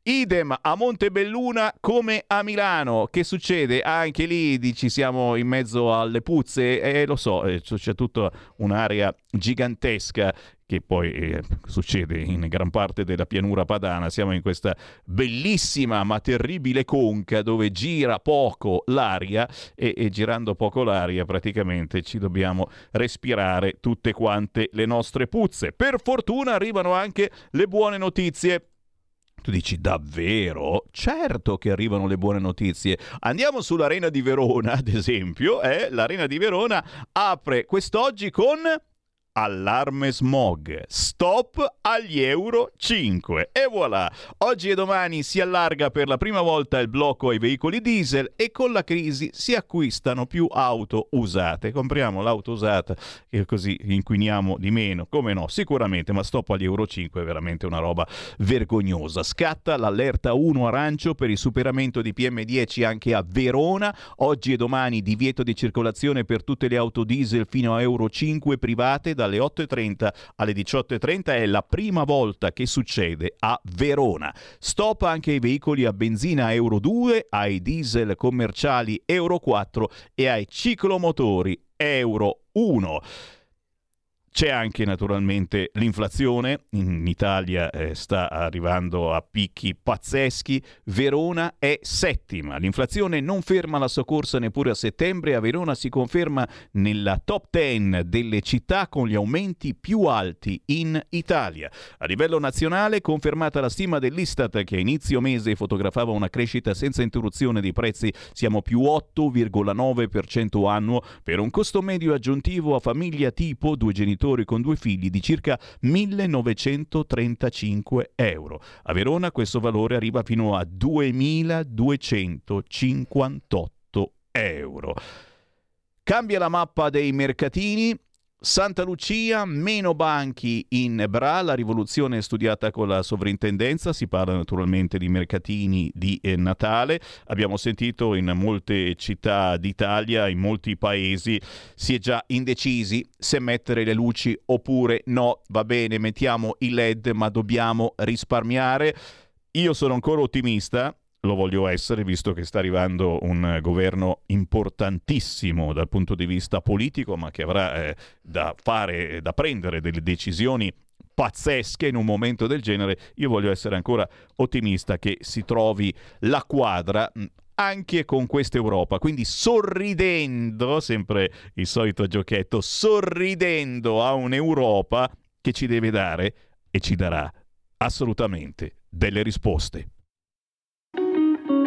Idem a Montebelluna come a Milano. Che succede? Anche lì dici siamo in mezzo alle puzze e eh, lo so, eh, c'è tutta un'area gigantesca che poi eh, succede in gran parte della pianura padana. Siamo in questa bellissima ma terribile conca dove gira poco l'aria e, e girando poco l'aria praticamente ci dobbiamo respirare tutte quante le nostre puzze. Per fortuna arrivano anche le buone notizie. Tu dici davvero? Certo che arrivano le buone notizie. Andiamo sull'Arena di Verona, ad esempio. Eh? L'Arena di Verona apre quest'oggi con Allarme smog. Stop agli euro 5. E voilà! Oggi e domani si allarga per la prima volta il blocco ai veicoli diesel e con la crisi si acquistano più auto usate. Compriamo l'auto usata e così inquiniamo di meno. Come no? Sicuramente, ma stop agli euro 5 è veramente una roba vergognosa. Scatta l'allerta 1 arancio per il superamento di PM10 anche a Verona. Oggi e domani divieto di circolazione per tutte le auto diesel fino a euro 5 private dalle 8.30 alle 18.30 è la prima volta che succede a Verona. Stop anche ai veicoli a benzina Euro 2, ai diesel commerciali Euro 4 e ai ciclomotori Euro 1. C'è anche naturalmente l'inflazione, in Italia eh, sta arrivando a picchi pazzeschi, Verona è settima, l'inflazione non ferma la sua corsa neppure a settembre, a Verona si conferma nella top 10 delle città con gli aumenti più alti in Italia. A livello nazionale confermata la stima dell'Istat che a inizio mese fotografava una crescita senza interruzione dei prezzi, siamo più 8,9% annuo. Per un costo medio aggiuntivo a famiglia tipo due genitori con due figli di circa 1935 euro. A Verona questo valore arriva fino a 2258 euro. Cambia la mappa dei mercatini, Santa Lucia, meno banchi in Bra, la rivoluzione studiata con la sovrintendenza, si parla naturalmente di mercatini di eh, Natale, abbiamo sentito in molte città d'Italia, in molti paesi, si è già indecisi se mettere le luci oppure no, va bene, mettiamo i led ma dobbiamo risparmiare. Io sono ancora ottimista, lo voglio essere, visto che sta arrivando un governo importantissimo dal punto di vista politico, ma che avrà eh, da fare, da prendere delle decisioni pazzesche in un momento del genere, io voglio essere ancora ottimista che si trovi la quadra anche con questa Europa. Quindi sorridendo, sempre il solito giochetto, sorridendo a un'Europa che ci deve dare e ci darà assolutamente delle risposte.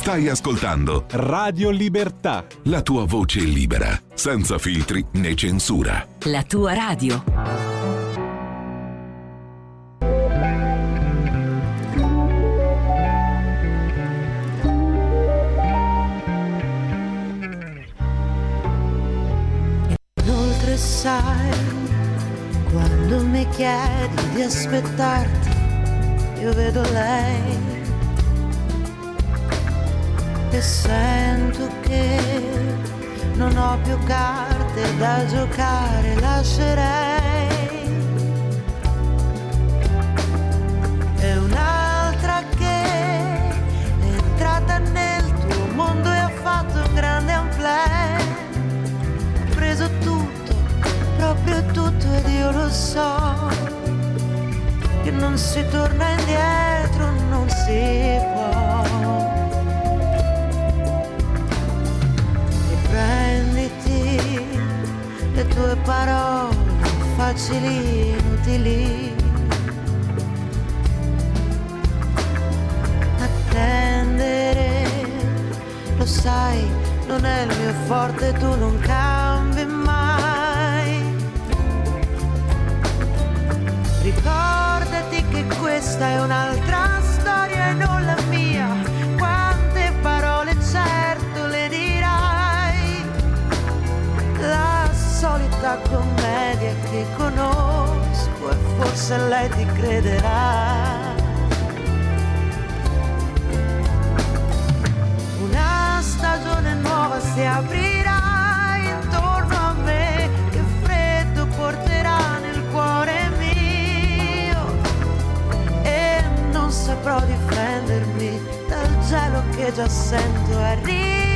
Stai ascoltando Radio Libertà. La tua voce libera, senza filtri né censura. La tua radio. Inoltre sai, quando mi chiedi di aspettarti, io vedo lei e sento che non ho più carte da giocare, lascerei. E un'altra che è entrata nel tuo mondo e ha fatto un grande amplè. Ha preso tutto, proprio tutto ed io lo so. Che non si torna indietro, non si può. Le tue parole facili, inutili. Attendere, lo sai, non è il mio forte, tu non cambi mai. Ricordati che questa è un'altra storia e non la mia. Solita commedia che conosco e forse lei ti crederà. Una stagione nuova si aprirà intorno a me, che freddo porterà nel cuore mio e non saprò difendermi dal gelo che già sento arriverà.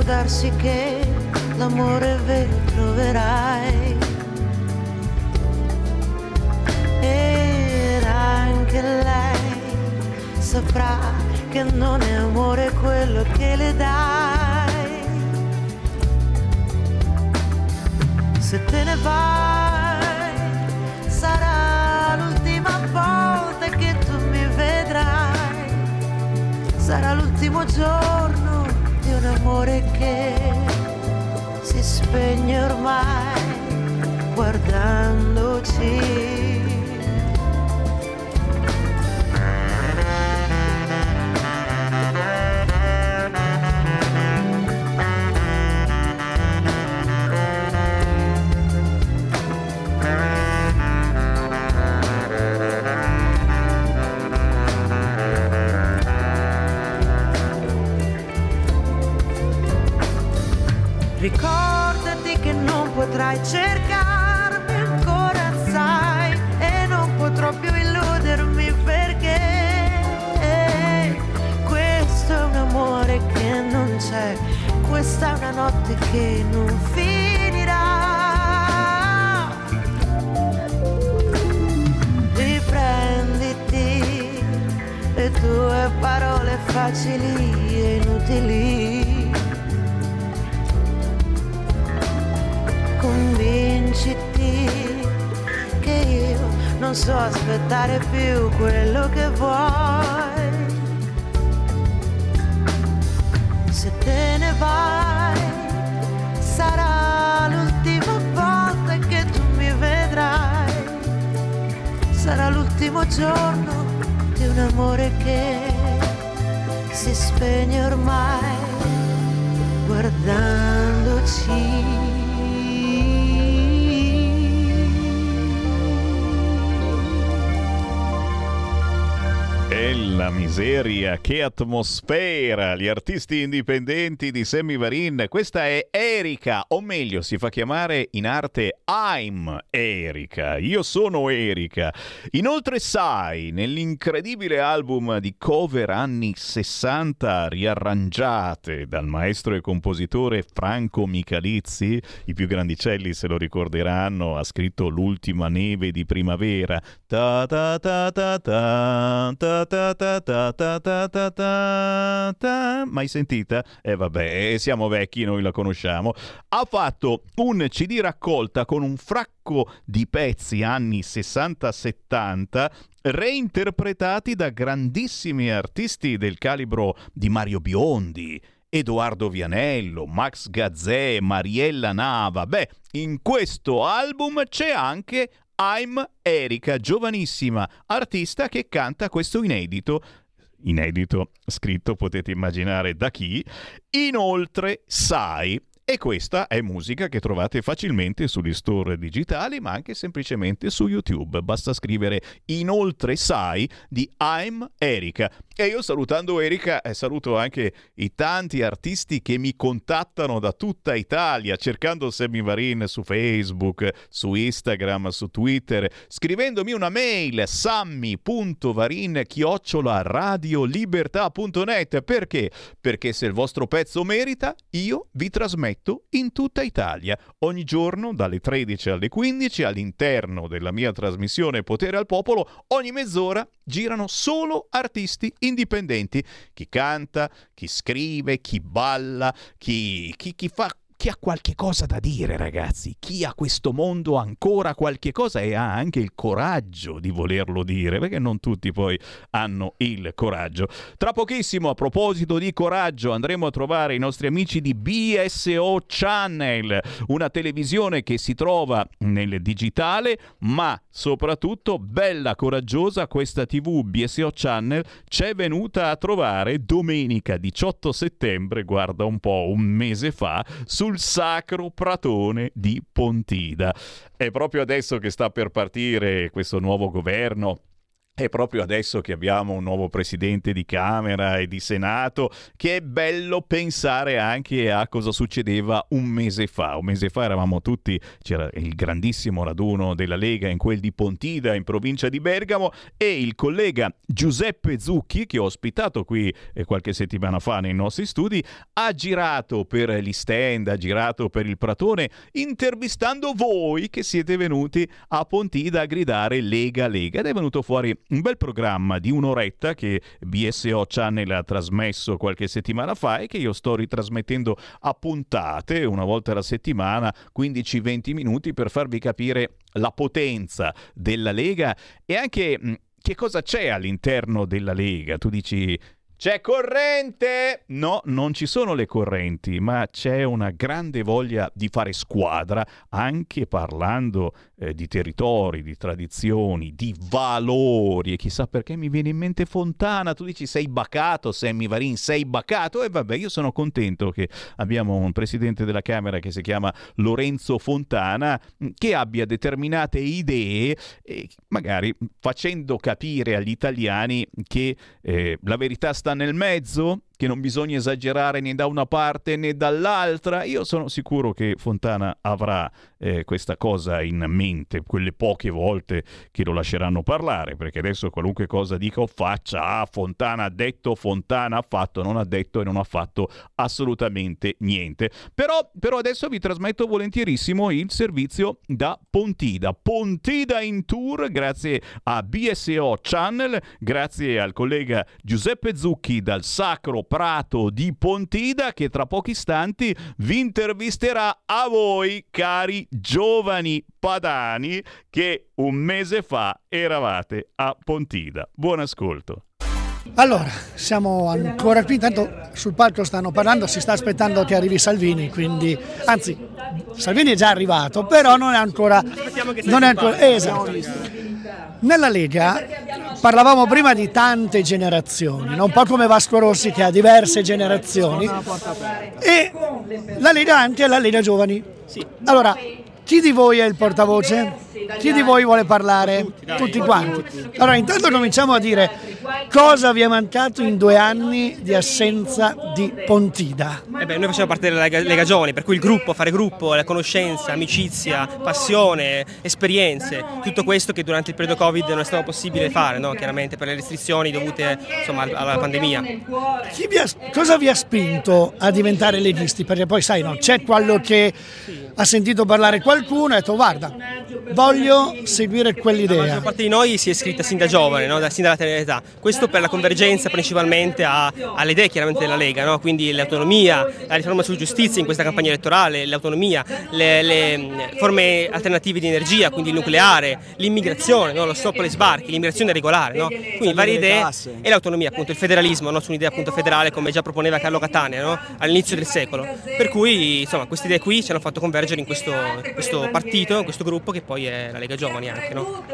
Può darsi che l'amore vero troverai. Ed anche lei saprà che non è amore quello che le dai. Se te ne vai, sarà l'ultima volta che tu mi vedrai. Sarà l'ultimo giorno un amore che si spegne ormai guardandoci. E cercarmi ancora, sai, e non potrò più illudermi perché questo è un amore che non c'è, questa è una notte che non finirà. Riprenditi le tue parole facili e inutili. Non so aspettare più quello che vuoi. Se te ne vai, sarà l'ultima volta che tu mi vedrai. Sarà l'ultimo giorno di un amore che si spegne ormai guardandoci. E la miseria, che atmosfera! Gli artisti indipendenti di Sammy Varin. Questa è Erika, o meglio, si fa chiamare in arte I'm Erika. Io sono Erika. Inoltre, sai, nell'incredibile album di cover anni 60 riarrangiate dal maestro e compositore Franco Michalizzi, i più grandicelli se lo ricorderanno, ha scritto L'ultima neve di primavera. Ta ta ta ta ta ta ta ta ta ta ta ta ta ta mai sentita? E eh, vabbè, siamo vecchi, noi la conosciamo. Ha fatto un CD raccolta con un fracco di pezzi anni 60-70 reinterpretati da grandissimi artisti del calibro di Mario Biondi, Edoardo Vianello, Max Gazzè, Mariella Nava. Beh, in questo album c'è anche I'm Erika, giovanissima artista che canta questo inedito inedito scritto potete immaginare da chi. Inoltre, sai, e questa è musica che trovate facilmente sugli store digitali, ma anche semplicemente su YouTube. Basta scrivere inoltre sai di I'm Erika. E io salutando Erika eh, saluto anche i tanti artisti che mi contattano da tutta Italia, cercando Sammy su Facebook, su Instagram, su Twitter, scrivendomi una mail sammy.varin. Perché? Perché se il vostro pezzo merita, io vi trasmetto in tutta Italia, ogni giorno dalle 13 alle 15 all'interno della mia trasmissione Potere al Popolo, ogni mezz'ora girano solo artisti indipendenti, chi canta, chi scrive, chi balla, chi, chi, chi fa chi ha qualche cosa da dire, ragazzi, chi a questo mondo ancora qualche cosa e ha anche il coraggio di volerlo dire, perché non tutti poi hanno il coraggio. Tra pochissimo, a proposito di coraggio, andremo a trovare i nostri amici di BSO Channel, una televisione che si trova nel digitale, ma soprattutto bella coraggiosa questa TV BSO Channel c'è venuta a trovare domenica 18 settembre, guarda un po', un mese fa, sul sacro pratone di Pontida. È proprio adesso che sta per partire questo nuovo governo è proprio adesso che abbiamo un nuovo presidente di Camera e di Senato che è bello pensare anche a cosa succedeva un mese fa. Un mese fa eravamo tutti, c'era il grandissimo raduno della Lega in quel di Pontida in provincia di Bergamo e il collega Giuseppe Zucchi che ho ospitato qui eh, qualche settimana fa nei nostri studi ha girato per gli stand, ha girato per il Pratone intervistando voi che siete venuti a Pontida a gridare Lega Lega ed è venuto fuori un bel programma di un'oretta che BSO Channel ha trasmesso qualche settimana fa e che io sto ritrasmettendo a puntate, una volta alla settimana, 15-20 minuti per farvi capire la potenza della Lega e anche che cosa c'è all'interno della Lega. Tu dici c'è corrente? No, non ci sono le correnti, ma c'è una grande voglia di fare squadra, anche parlando eh, di territori, di tradizioni, di valori. E chissà perché mi viene in mente Fontana. Tu dici sei bacato, Sammy Varin, sei bacato. E vabbè, io sono contento che abbiamo un presidente della Camera che si chiama Lorenzo Fontana, che abbia determinate idee, e magari facendo capire agli italiani che eh, la verità sta nel mezzo, che non bisogna esagerare né da una parte né dall'altra. Io sono sicuro che Fontana avrà eh, questa cosa in mente quelle poche volte che lo lasceranno parlare, perché adesso qualunque cosa dica o faccia, ah, Fontana ha detto, Fontana ha fatto, non ha detto e non ha fatto assolutamente niente. Però, però adesso vi trasmetto volentierissimo il servizio da Pontida. Pontida in tour grazie a BSO Channel, grazie al collega Giuseppe Zucchi dal Sacro Prato di Pontida che tra pochi istanti vi intervisterà a voi cari giovani padani che un mese fa eravate a Pontida. Buon ascolto. Allora, siamo ancora qui, intanto sul palco stanno parlando, si sta aspettando che arrivi Salvini, quindi, anzi, Salvini è già arrivato, però non è ancora... Non è ancora esatto. Nella Lega parlavamo prima di tante generazioni, no? un po' come Vasco Rossi che ha diverse generazioni, e la Lega anche è la Lega Giovani. Allora, chi di voi è il portavoce? Chi di voi vuole parlare? Tutti quanti. Allora, intanto cominciamo a dire cosa vi è mancato in due anni di assenza di Pontida. Eh beh, noi facciamo parte della Lega, Lega Giovani, per cui il gruppo, fare gruppo, la conoscenza, amicizia, passione, esperienze, tutto questo che durante il periodo Covid non è stato possibile fare, no? chiaramente per le restrizioni dovute insomma, alla pandemia. Vi ha, cosa vi ha spinto a diventare leghisti? Perché poi sai, no, c'è quello che ha sentito parlare qualcuno e ha detto guarda, voglio seguire La quell'idea. maggior parte di noi si è iscritta sin da giovane, no? da, sin dalla tenera età. Questo per la convergenza principalmente a- alle idee chiaramente della Lega, no? quindi l'autonomia, la riforma sulla giustizia in questa campagna elettorale, l'autonomia, le, le, forme alternative di energia, quindi il nucleare, l'immigrazione, no? lo stop alle sbarchi, l'immigrazione regolare, no? quindi varie idee e l'autonomia, appunto il federalismo, no? su un'idea appunto federale come già proponeva Carlo Cattanea no? all'inizio del secolo. Per cui insomma queste idee qui ci hanno fatto convergere in questo, questo partito, questo gruppo che poi è la Lega Giovani anche. No?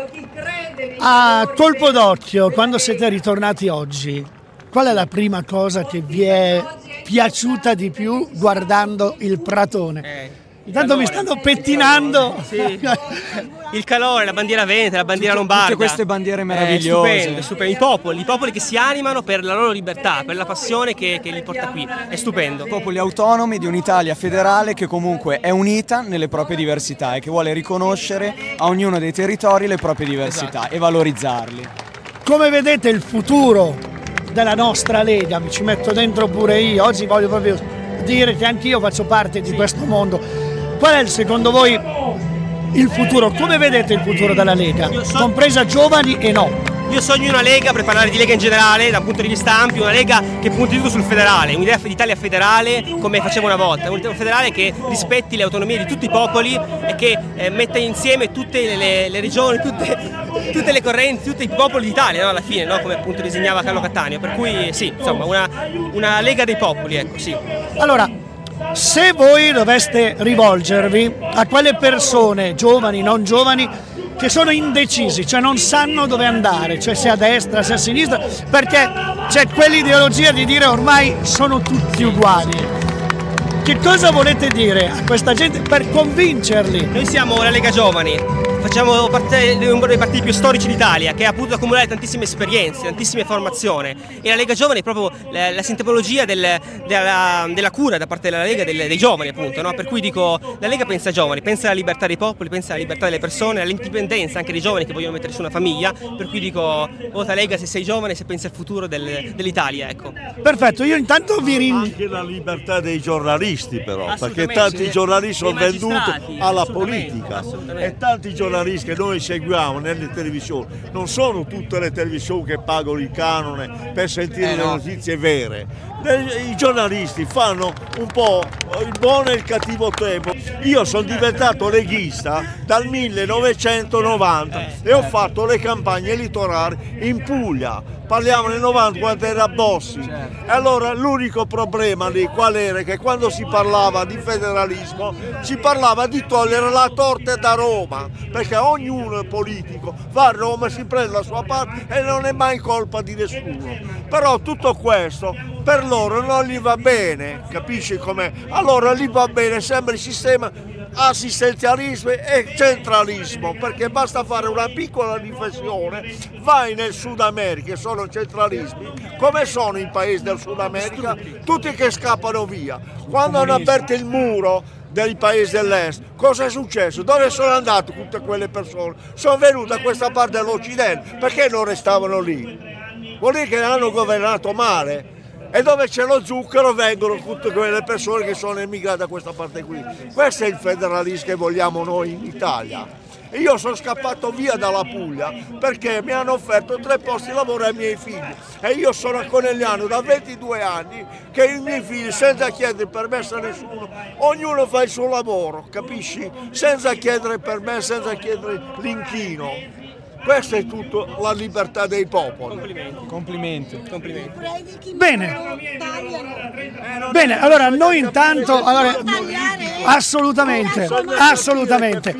A colpo d'occhio, quando siete ritornati oggi, qual è la prima cosa che vi è piaciuta di più guardando il Pratone? Intanto mi stanno pettinando. Il calore, la bandiera veneta, la bandiera lombarda. tutte queste bandiere Eh, meravigliose. stupendo, stupendo. I popoli, i popoli che si animano per la loro libertà, per la passione che, che li porta qui. È stupendo. Popoli autonomi di un'Italia federale che comunque è unita nelle proprie diversità e che vuole riconoscere a ognuno dei territori le proprie diversità Esatto. e valorizzarli. Come vedete il futuro della nostra Lega, mi ci metto dentro pure io, oggi voglio proprio dire che anch'io faccio parte di questo mondo. Qual è secondo voi il futuro? Come vedete il futuro della Lega? Compresa giovani e no. Io sogno una Lega, per parlare di Lega in generale, da un punto di vista ampio, una Lega che punti tutto sul federale, un'idea di Italia federale come faceva una volta, un'Italia federale che rispetti le autonomie di tutti i popoli e che eh, metta insieme tutte le, le regioni, tutte, tutte le correnti, tutti i popoli d'Italia no? alla fine, no? come appunto disegnava Carlo Cattaneo. Per cui sì, insomma, una, una Lega dei popoli, ecco, sì. Allora, se voi doveste rivolgervi a quelle persone, giovani, non giovani, che sono indecisi, cioè non sanno dove andare, cioè se a destra, se a sinistra, perché c'è quell'ideologia di dire ormai sono tutti uguali. Che cosa volete dire a questa gente per convincerli? Noi siamo la Lega Giovani, facciamo parte di uno dei partiti più storici d'Italia che ha potuto accumulare tantissime esperienze, tantissime formazioni e la Lega Giovani è proprio la, la sintomologia del- della, della cura da parte della Lega delle- dei giovani appunto, no? per cui dico la Lega pensa ai giovani, pensa alla libertà dei popoli, pensa alla libertà delle persone, all'indipendenza anche dei giovani che vogliono mettere su una famiglia, per cui dico vota Lega se sei giovane, se pensi al futuro del- dell'Italia. Ecco. Perfetto, io intanto vi ringrazio. Anche la libertà dei giornalisti però, perché tanti giornalisti sono venduti alla politica e tanti giornalisti che noi seguiamo nelle televisioni, non sono tutte le televisioni che pagano il canone per sentire Eh, le no. notizie vere. I giornalisti fanno un po' il buono e il cattivo tempo. Io sono diventato leghista dal 1990 e ho fatto le campagne elettorali in Puglia. Parliamo nel 90 quando era Bossi. E allora l'unico problema lì qual era? Che quando si parlava di federalismo si parlava di togliere la torta da Roma, perché ognuno è politico, va a Roma, si prende la sua parte e non è mai colpa di nessuno. Però tutto questo per loro non gli va bene, capisci com'è? Allora gli va bene, sembra il sistema assistenzialismo e centralismo, perché basta fare una piccola riflessione, vai nel Sud America sono centralismi, come sono i paesi del Sud America? Tutti che scappano via. Quando hanno aperto il muro dei paesi dell'est, cosa è successo? Dove sono andate tutte quelle persone? Sono venute da questa parte dell'Occidente, perché non restavano lì? Vuol dire che hanno governato male e dove c'è lo zucchero vengono tutte quelle persone che sono emigrate da questa parte qui. Questo è il federalismo che vogliamo noi in Italia. Io sono scappato via dalla Puglia perché mi hanno offerto tre posti di lavoro ai miei figli e io sono a Conegliano da 22 anni che i miei figli senza chiedere permesso a nessuno, ognuno fa il suo lavoro, capisci? Senza chiedere permesso, senza chiedere l'inchino. Questa è tutto la libertà dei popoli. Complimenti. Complimenti. Bene. Bene, allora noi intanto allora, assolutamente, assolutamente.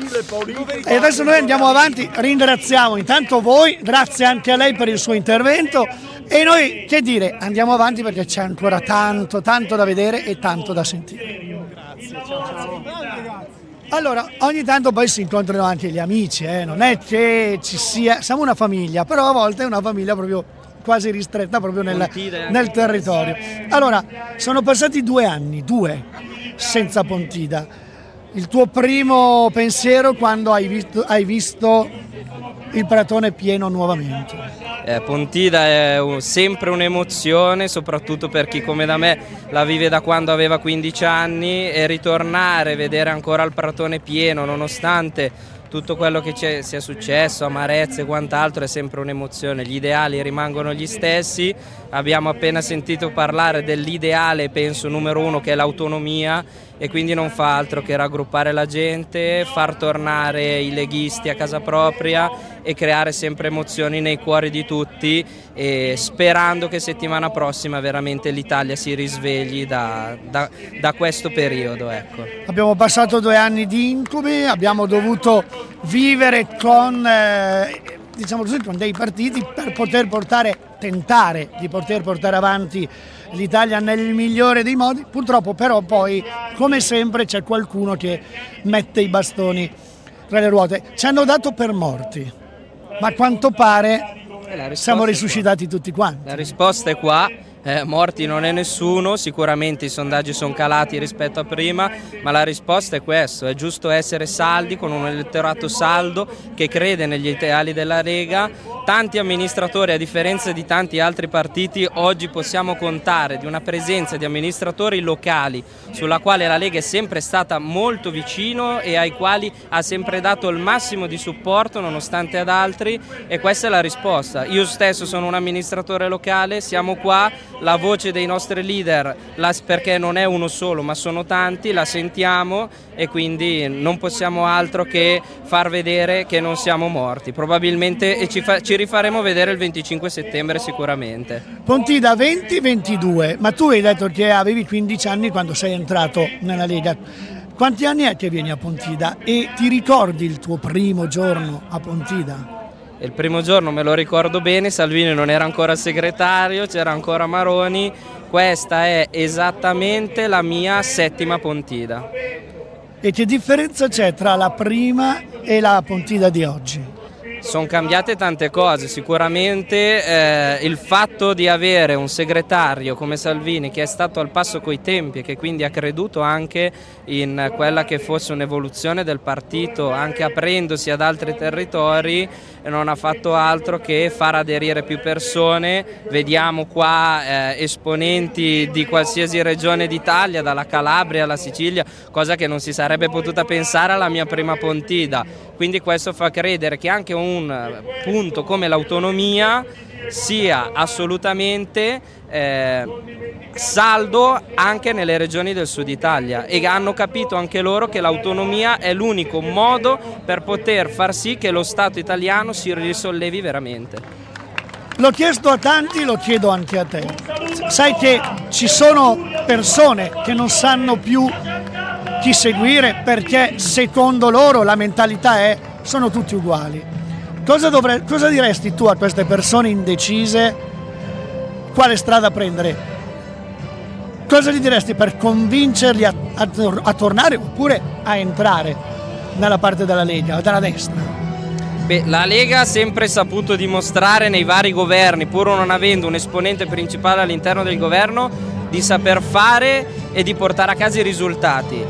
E adesso noi andiamo avanti, ringraziamo intanto voi, grazie anche a lei per il suo intervento e noi che dire, andiamo avanti perché c'è ancora tanto, tanto da vedere e tanto da sentire. Allora, ogni tanto poi si incontrano anche gli amici, eh? non è che ci sia, siamo una famiglia, però a volte è una famiglia proprio quasi ristretta proprio nel, nel territorio. Allora, sono passati due anni, due, senza Pontida. Il tuo primo pensiero quando hai visto, hai visto il pratone pieno nuovamente? Eh, Pontida è un- sempre un'emozione, soprattutto per chi come da me la vive da quando aveva 15 anni e ritornare, vedere ancora il pratone pieno nonostante tutto quello che sia successo, amarezze e quant'altro è sempre un'emozione. Gli ideali rimangono gli stessi, abbiamo appena sentito parlare dell'ideale, penso numero uno, che è l'autonomia e quindi non fa altro che raggruppare la gente, far tornare i leghisti a casa propria e creare sempre emozioni nei cuori di tutti sperando che settimana prossima veramente l'Italia si risvegli da, da- da questo periodo. Ecco. Abbiamo passato due anni di incubi, abbiamo dovuto vivere con, eh, diciamo così, con dei partiti per poter portare, tentare di poter portare avanti l'Italia nel migliore dei modi. Purtroppo però poi, come sempre, c'è qualcuno che mette i bastoni tra le ruote. Ci hanno dato per morti, ma a quanto pare siamo risuscitati tutti quanti. La risposta è qua. Eh, morti non è nessuno, sicuramente i sondaggi sono calati rispetto a prima, ma la risposta è questo, è giusto essere saldi con un elettorato saldo che crede negli ideali della Lega. Tanti amministratori, a differenza di tanti altri partiti, oggi possiamo contare di una presenza di amministratori locali sulla quale la Lega è sempre stata molto vicino e ai quali ha sempre dato il massimo di supporto nonostante ad altri e questa è la risposta. Io stesso sono un amministratore locale, siamo qua, la voce dei nostri leader, la- perché non è uno solo ma sono tanti, la sentiamo e quindi non possiamo altro che far vedere che non siamo morti. Probabilmente e ci, fa- ci rifaremo vedere il 25 settembre sicuramente. Pontida 20-22, ma tu hai detto che avevi 15 anni quando sei entrato nella Lega. Quanti anni è che vieni a Pontida e ti ricordi il tuo primo giorno a Pontida? Il primo giorno me lo ricordo bene, Salvini non era ancora segretario, c'era ancora Maroni. Questa è esattamente la mia settima Pontida. E che differenza c'è tra la prima e la Pontida di oggi? Sono cambiate tante cose, sicuramente eh, il fatto di avere un segretario come Salvini che è stato al passo coi tempi e che quindi ha creduto anche in quella che fosse un'evoluzione del partito, anche aprendosi ad altri territori, non ha fatto altro che far aderire più persone. Vediamo qua eh, esponenti di qualsiasi regione d'Italia, dalla Calabria alla Sicilia, cosa che non si sarebbe potuta pensare alla mia prima Pontida. Quindi questo fa credere che anche un eh, punto come l'autonomia sia assolutamente eh, saldo anche nelle regioni del sud Italia e hanno capito anche loro che l'autonomia è l'unico modo per poter far sì che lo Stato italiano si risollevi veramente. L'ho chiesto a tanti, lo chiedo anche a te. Sai che ci sono persone che non sanno più chi seguire perché secondo loro la mentalità è sono tutti uguali. Cosa, dovre- cosa diresti tu a queste persone indecise? Quale strada prendere? cosa gli diresti per convincerli a, a a tornare oppure a entrare nella parte della Lega, della destra? Beh, la Lega ha sempre saputo dimostrare nei vari governi, pur non avendo un esponente principale all'interno del governo, di saper fare e di portare a casa i risultati.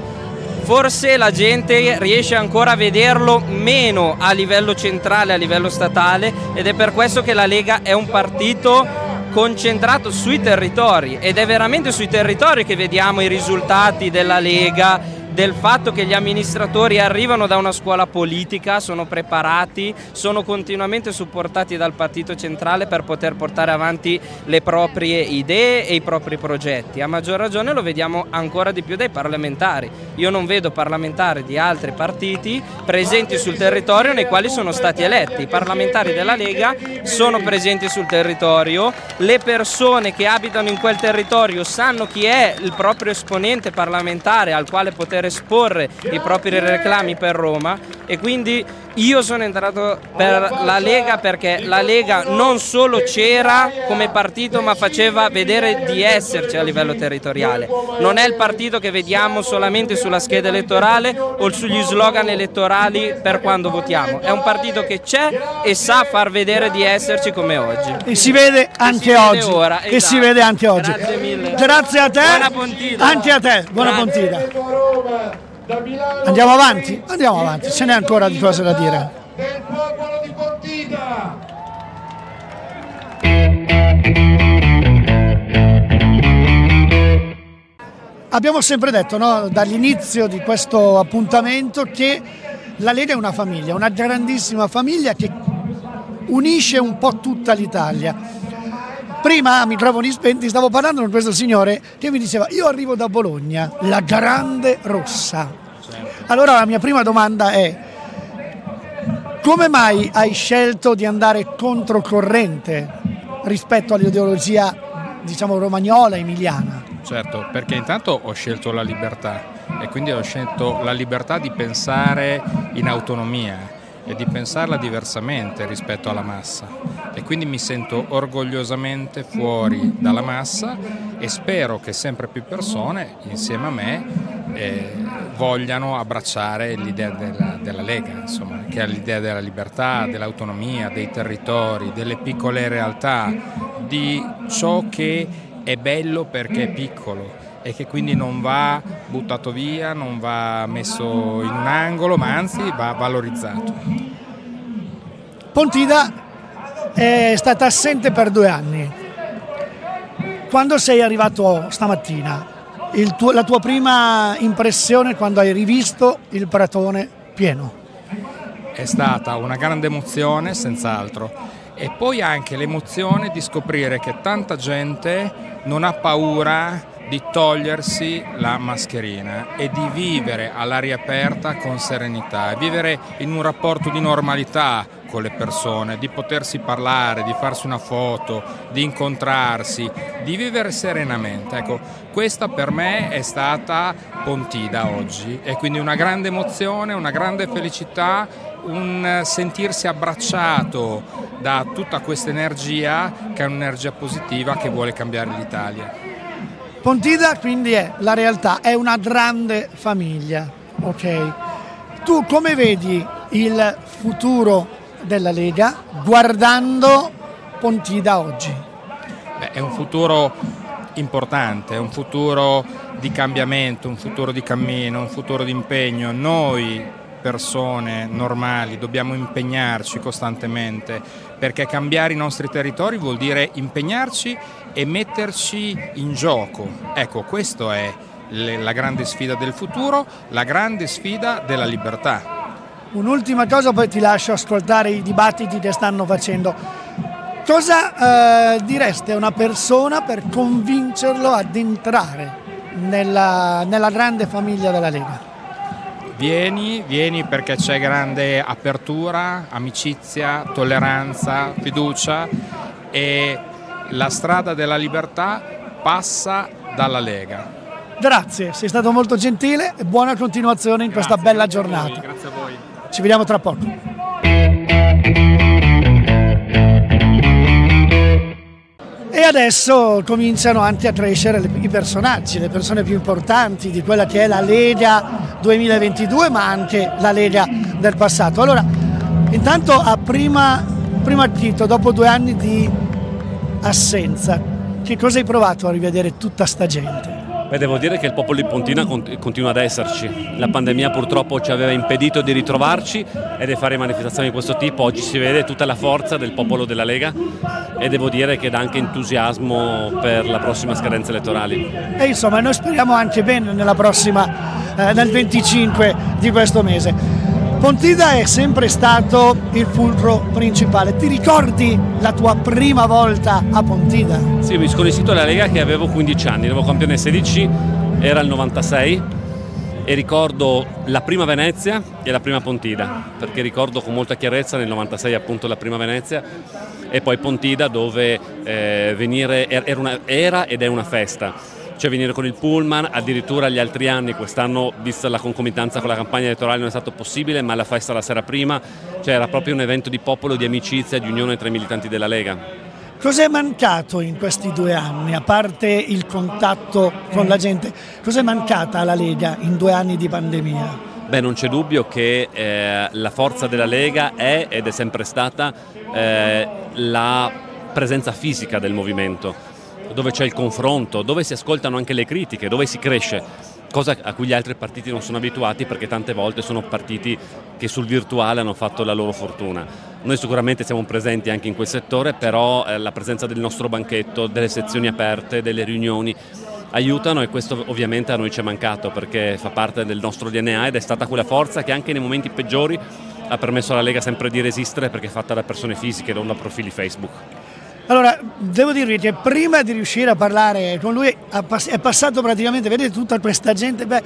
Forse la gente riesce ancora a vederlo meno a livello centrale, a livello statale ed è per questo che la Lega è un partito concentrato sui territori ed è veramente sui territori che vediamo i risultati della Lega, del fatto che gli amministratori arrivano da una scuola politica, sono preparati, sono continuamente supportati dal partito centrale per poter portare avanti le proprie idee e i propri progetti. A maggior ragione lo vediamo ancora di più dai parlamentari. Io non vedo parlamentari di altri partiti presenti sul territorio nei quali sono stati eletti. I parlamentari della Lega sono presenti sul territorio, le persone che abitano in quel territorio sanno chi è il proprio esponente parlamentare al quale poter esporre i propri reclami per Roma e quindi io sono entrato per la Lega perché la Lega non solo c'era come partito ma faceva vedere di esserci a livello territoriale. Non è il partito che vediamo solamente sulla scheda elettorale o sugli slogan elettorali per quando votiamo. È un partito che c'è e sa far vedere di esserci come oggi. E si vede anche si vede oggi. ora, E si esatto. vede anche oggi. Grazie mille. Grazie a te. Buona Pontida. Anche a te. Buona Grazie. Pontida. Andiamo avanti? Andiamo avanti, ce n'è ancora di cose da dire. Abbiamo sempre detto no, dall'inizio di questo appuntamento che la Lega è una famiglia, una grandissima famiglia che unisce un po' tutta l'Italia. Prima a microfoni spenti stavo parlando con questo signore che mi diceva io arrivo da Bologna, la grande rossa. Allora la mia prima domanda è come mai hai scelto di andare controcorrente rispetto all'ideologia diciamo romagnola, emiliana? Certo, perché intanto ho scelto la libertà e quindi ho scelto la libertà di pensare in autonomia e di pensarla diversamente rispetto alla massa. E quindi mi sento orgogliosamente fuori dalla massa e spero che sempre più persone insieme a me eh, vogliano abbracciare l'idea della, della Lega, insomma, che è l'idea della libertà, dell'autonomia, dei territori, delle piccole realtà, di ciò che è bello perché è piccolo e che quindi non va buttato via, non va messo in un angolo, ma anzi va valorizzato. Pontida è stata assente per due anni. Quando sei arrivato stamattina, tuo- la tua prima impressione quando hai rivisto il pratone pieno? È stata una grande emozione, senz'altro, e poi anche l'emozione di scoprire che tanta gente non ha paura di togliersi la mascherina e di vivere all'aria aperta con serenità, vivere in un rapporto di normalità con le persone, di potersi parlare, di farsi una foto, di incontrarsi, di vivere serenamente. Ecco, questa per me è stata Pontida oggi e quindi una grande emozione, una grande felicità, un sentirsi abbracciato da tutta questa energia che è un'energia positiva che vuole cambiare l'Italia. Pontida quindi è la realtà, è una grande famiglia, ok? Tu come vedi il futuro della Lega guardando Pontida oggi? Beh, è un futuro importante, è un futuro di cambiamento, un futuro di cammino, un futuro di impegno. Noi persone normali dobbiamo impegnarci costantemente perché cambiare i nostri territori vuol dire impegnarci e metterci in gioco. Ecco, questa è la grande sfida del futuro, la grande sfida della libertà. Un'ultima cosa, poi ti lascio ascoltare i dibattiti che stanno facendo. Cosa eh, direste a una persona per convincerlo ad entrare nella, nella grande famiglia della Lega? Vieni, vieni perché c'è grande apertura, amicizia, tolleranza, fiducia e la strada della libertà passa dalla Lega. Grazie, sei stato molto gentile e buona continuazione in questa bella giornata. Grazie a voi. Ci vediamo tra E adesso cominciano anche a crescere i personaggi, le persone più importanti di quella che è la Lega 2022, ma anche la Lega del passato. Allora, intanto a prima, primo acchito, dopo due anni di assenza, che cosa hai provato a rivedere tutta sta gente? Beh, devo dire che il popolo di Pontina cont- continua ad esserci. La pandemia purtroppo ci aveva impedito di ritrovarci e di fare manifestazioni di questo tipo. Oggi si vede tutta la forza del popolo della Lega e devo dire che dà anche entusiasmo per la prossima scadenza elettorali. E insomma, noi speriamo anche bene nella prossima, eh, nel 25 di questo mese. Pontida è sempre stato il fulcro principale. Ti ricordi la tua prima volta a Pontida? Sì, mi sono iscritto alla Lega che avevo 15 anni, avevo campione 16, era il 96 e ricordo la prima Venezia e la prima Pontida, perché ricordo con molta chiarezza nel 96 appunto la prima Venezia e poi Pontida dove eh, venire era, una- era ed è una festa. Cioè venire con il pullman, addirittura gli altri anni, quest'anno vista la concomitanza con la campagna elettorale non è stato possibile, ma la festa la sera prima, cioè era proprio un evento di popolo, di amicizia, di unione tra i militanti della Lega. Cos'è mancato in questi due anni, a parte il contatto con la gente? Cos'è mancata alla Lega in due anni di pandemia? Beh, non c'è dubbio che eh, la forza della Lega è ed è sempre stata eh, la presenza fisica del movimento, dove c'è il confronto, dove si ascoltano anche le critiche, dove si cresce, cosa a cui gli altri partiti non sono abituati perché tante volte sono partiti che sul virtuale hanno fatto la loro fortuna. Noi sicuramente siamo presenti anche in quel settore, però eh, la presenza del nostro banchetto, delle sezioni aperte, delle riunioni aiutano e questo ovviamente a noi ci è mancato perché fa parte del nostro DNA ed è stata quella forza che anche nei momenti peggiori ha permesso alla Lega sempre di resistere perché è fatta da persone fisiche, non da profili Facebook. Allora, devo dirvi che prima di riuscire a parlare con lui è passato praticamente, vedete tutta questa gente, beh,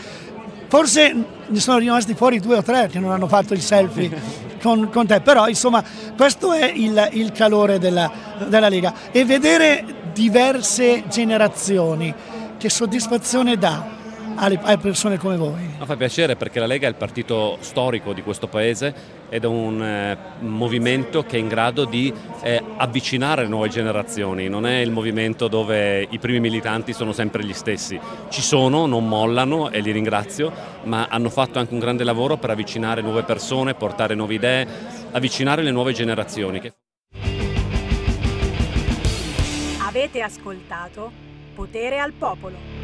forse ne sono rimasti fuori due o tre che non hanno fatto il selfie [laughs] con, con te, però insomma questo è il, il calore della, della Lega. E vedere diverse generazioni, che soddisfazione dà alle, alle persone come voi? Mi fa piacere perché la Lega è il partito storico di questo paese ed è un eh, movimento che è in grado di eh, avvicinare le nuove generazioni, non è il movimento dove i primi militanti sono sempre gli stessi. Ci sono, non mollano e li ringrazio, ma hanno fatto anche un grande lavoro per avvicinare nuove persone, portare nuove idee, avvicinare le nuove generazioni. Avete ascoltato Potere al Popolo.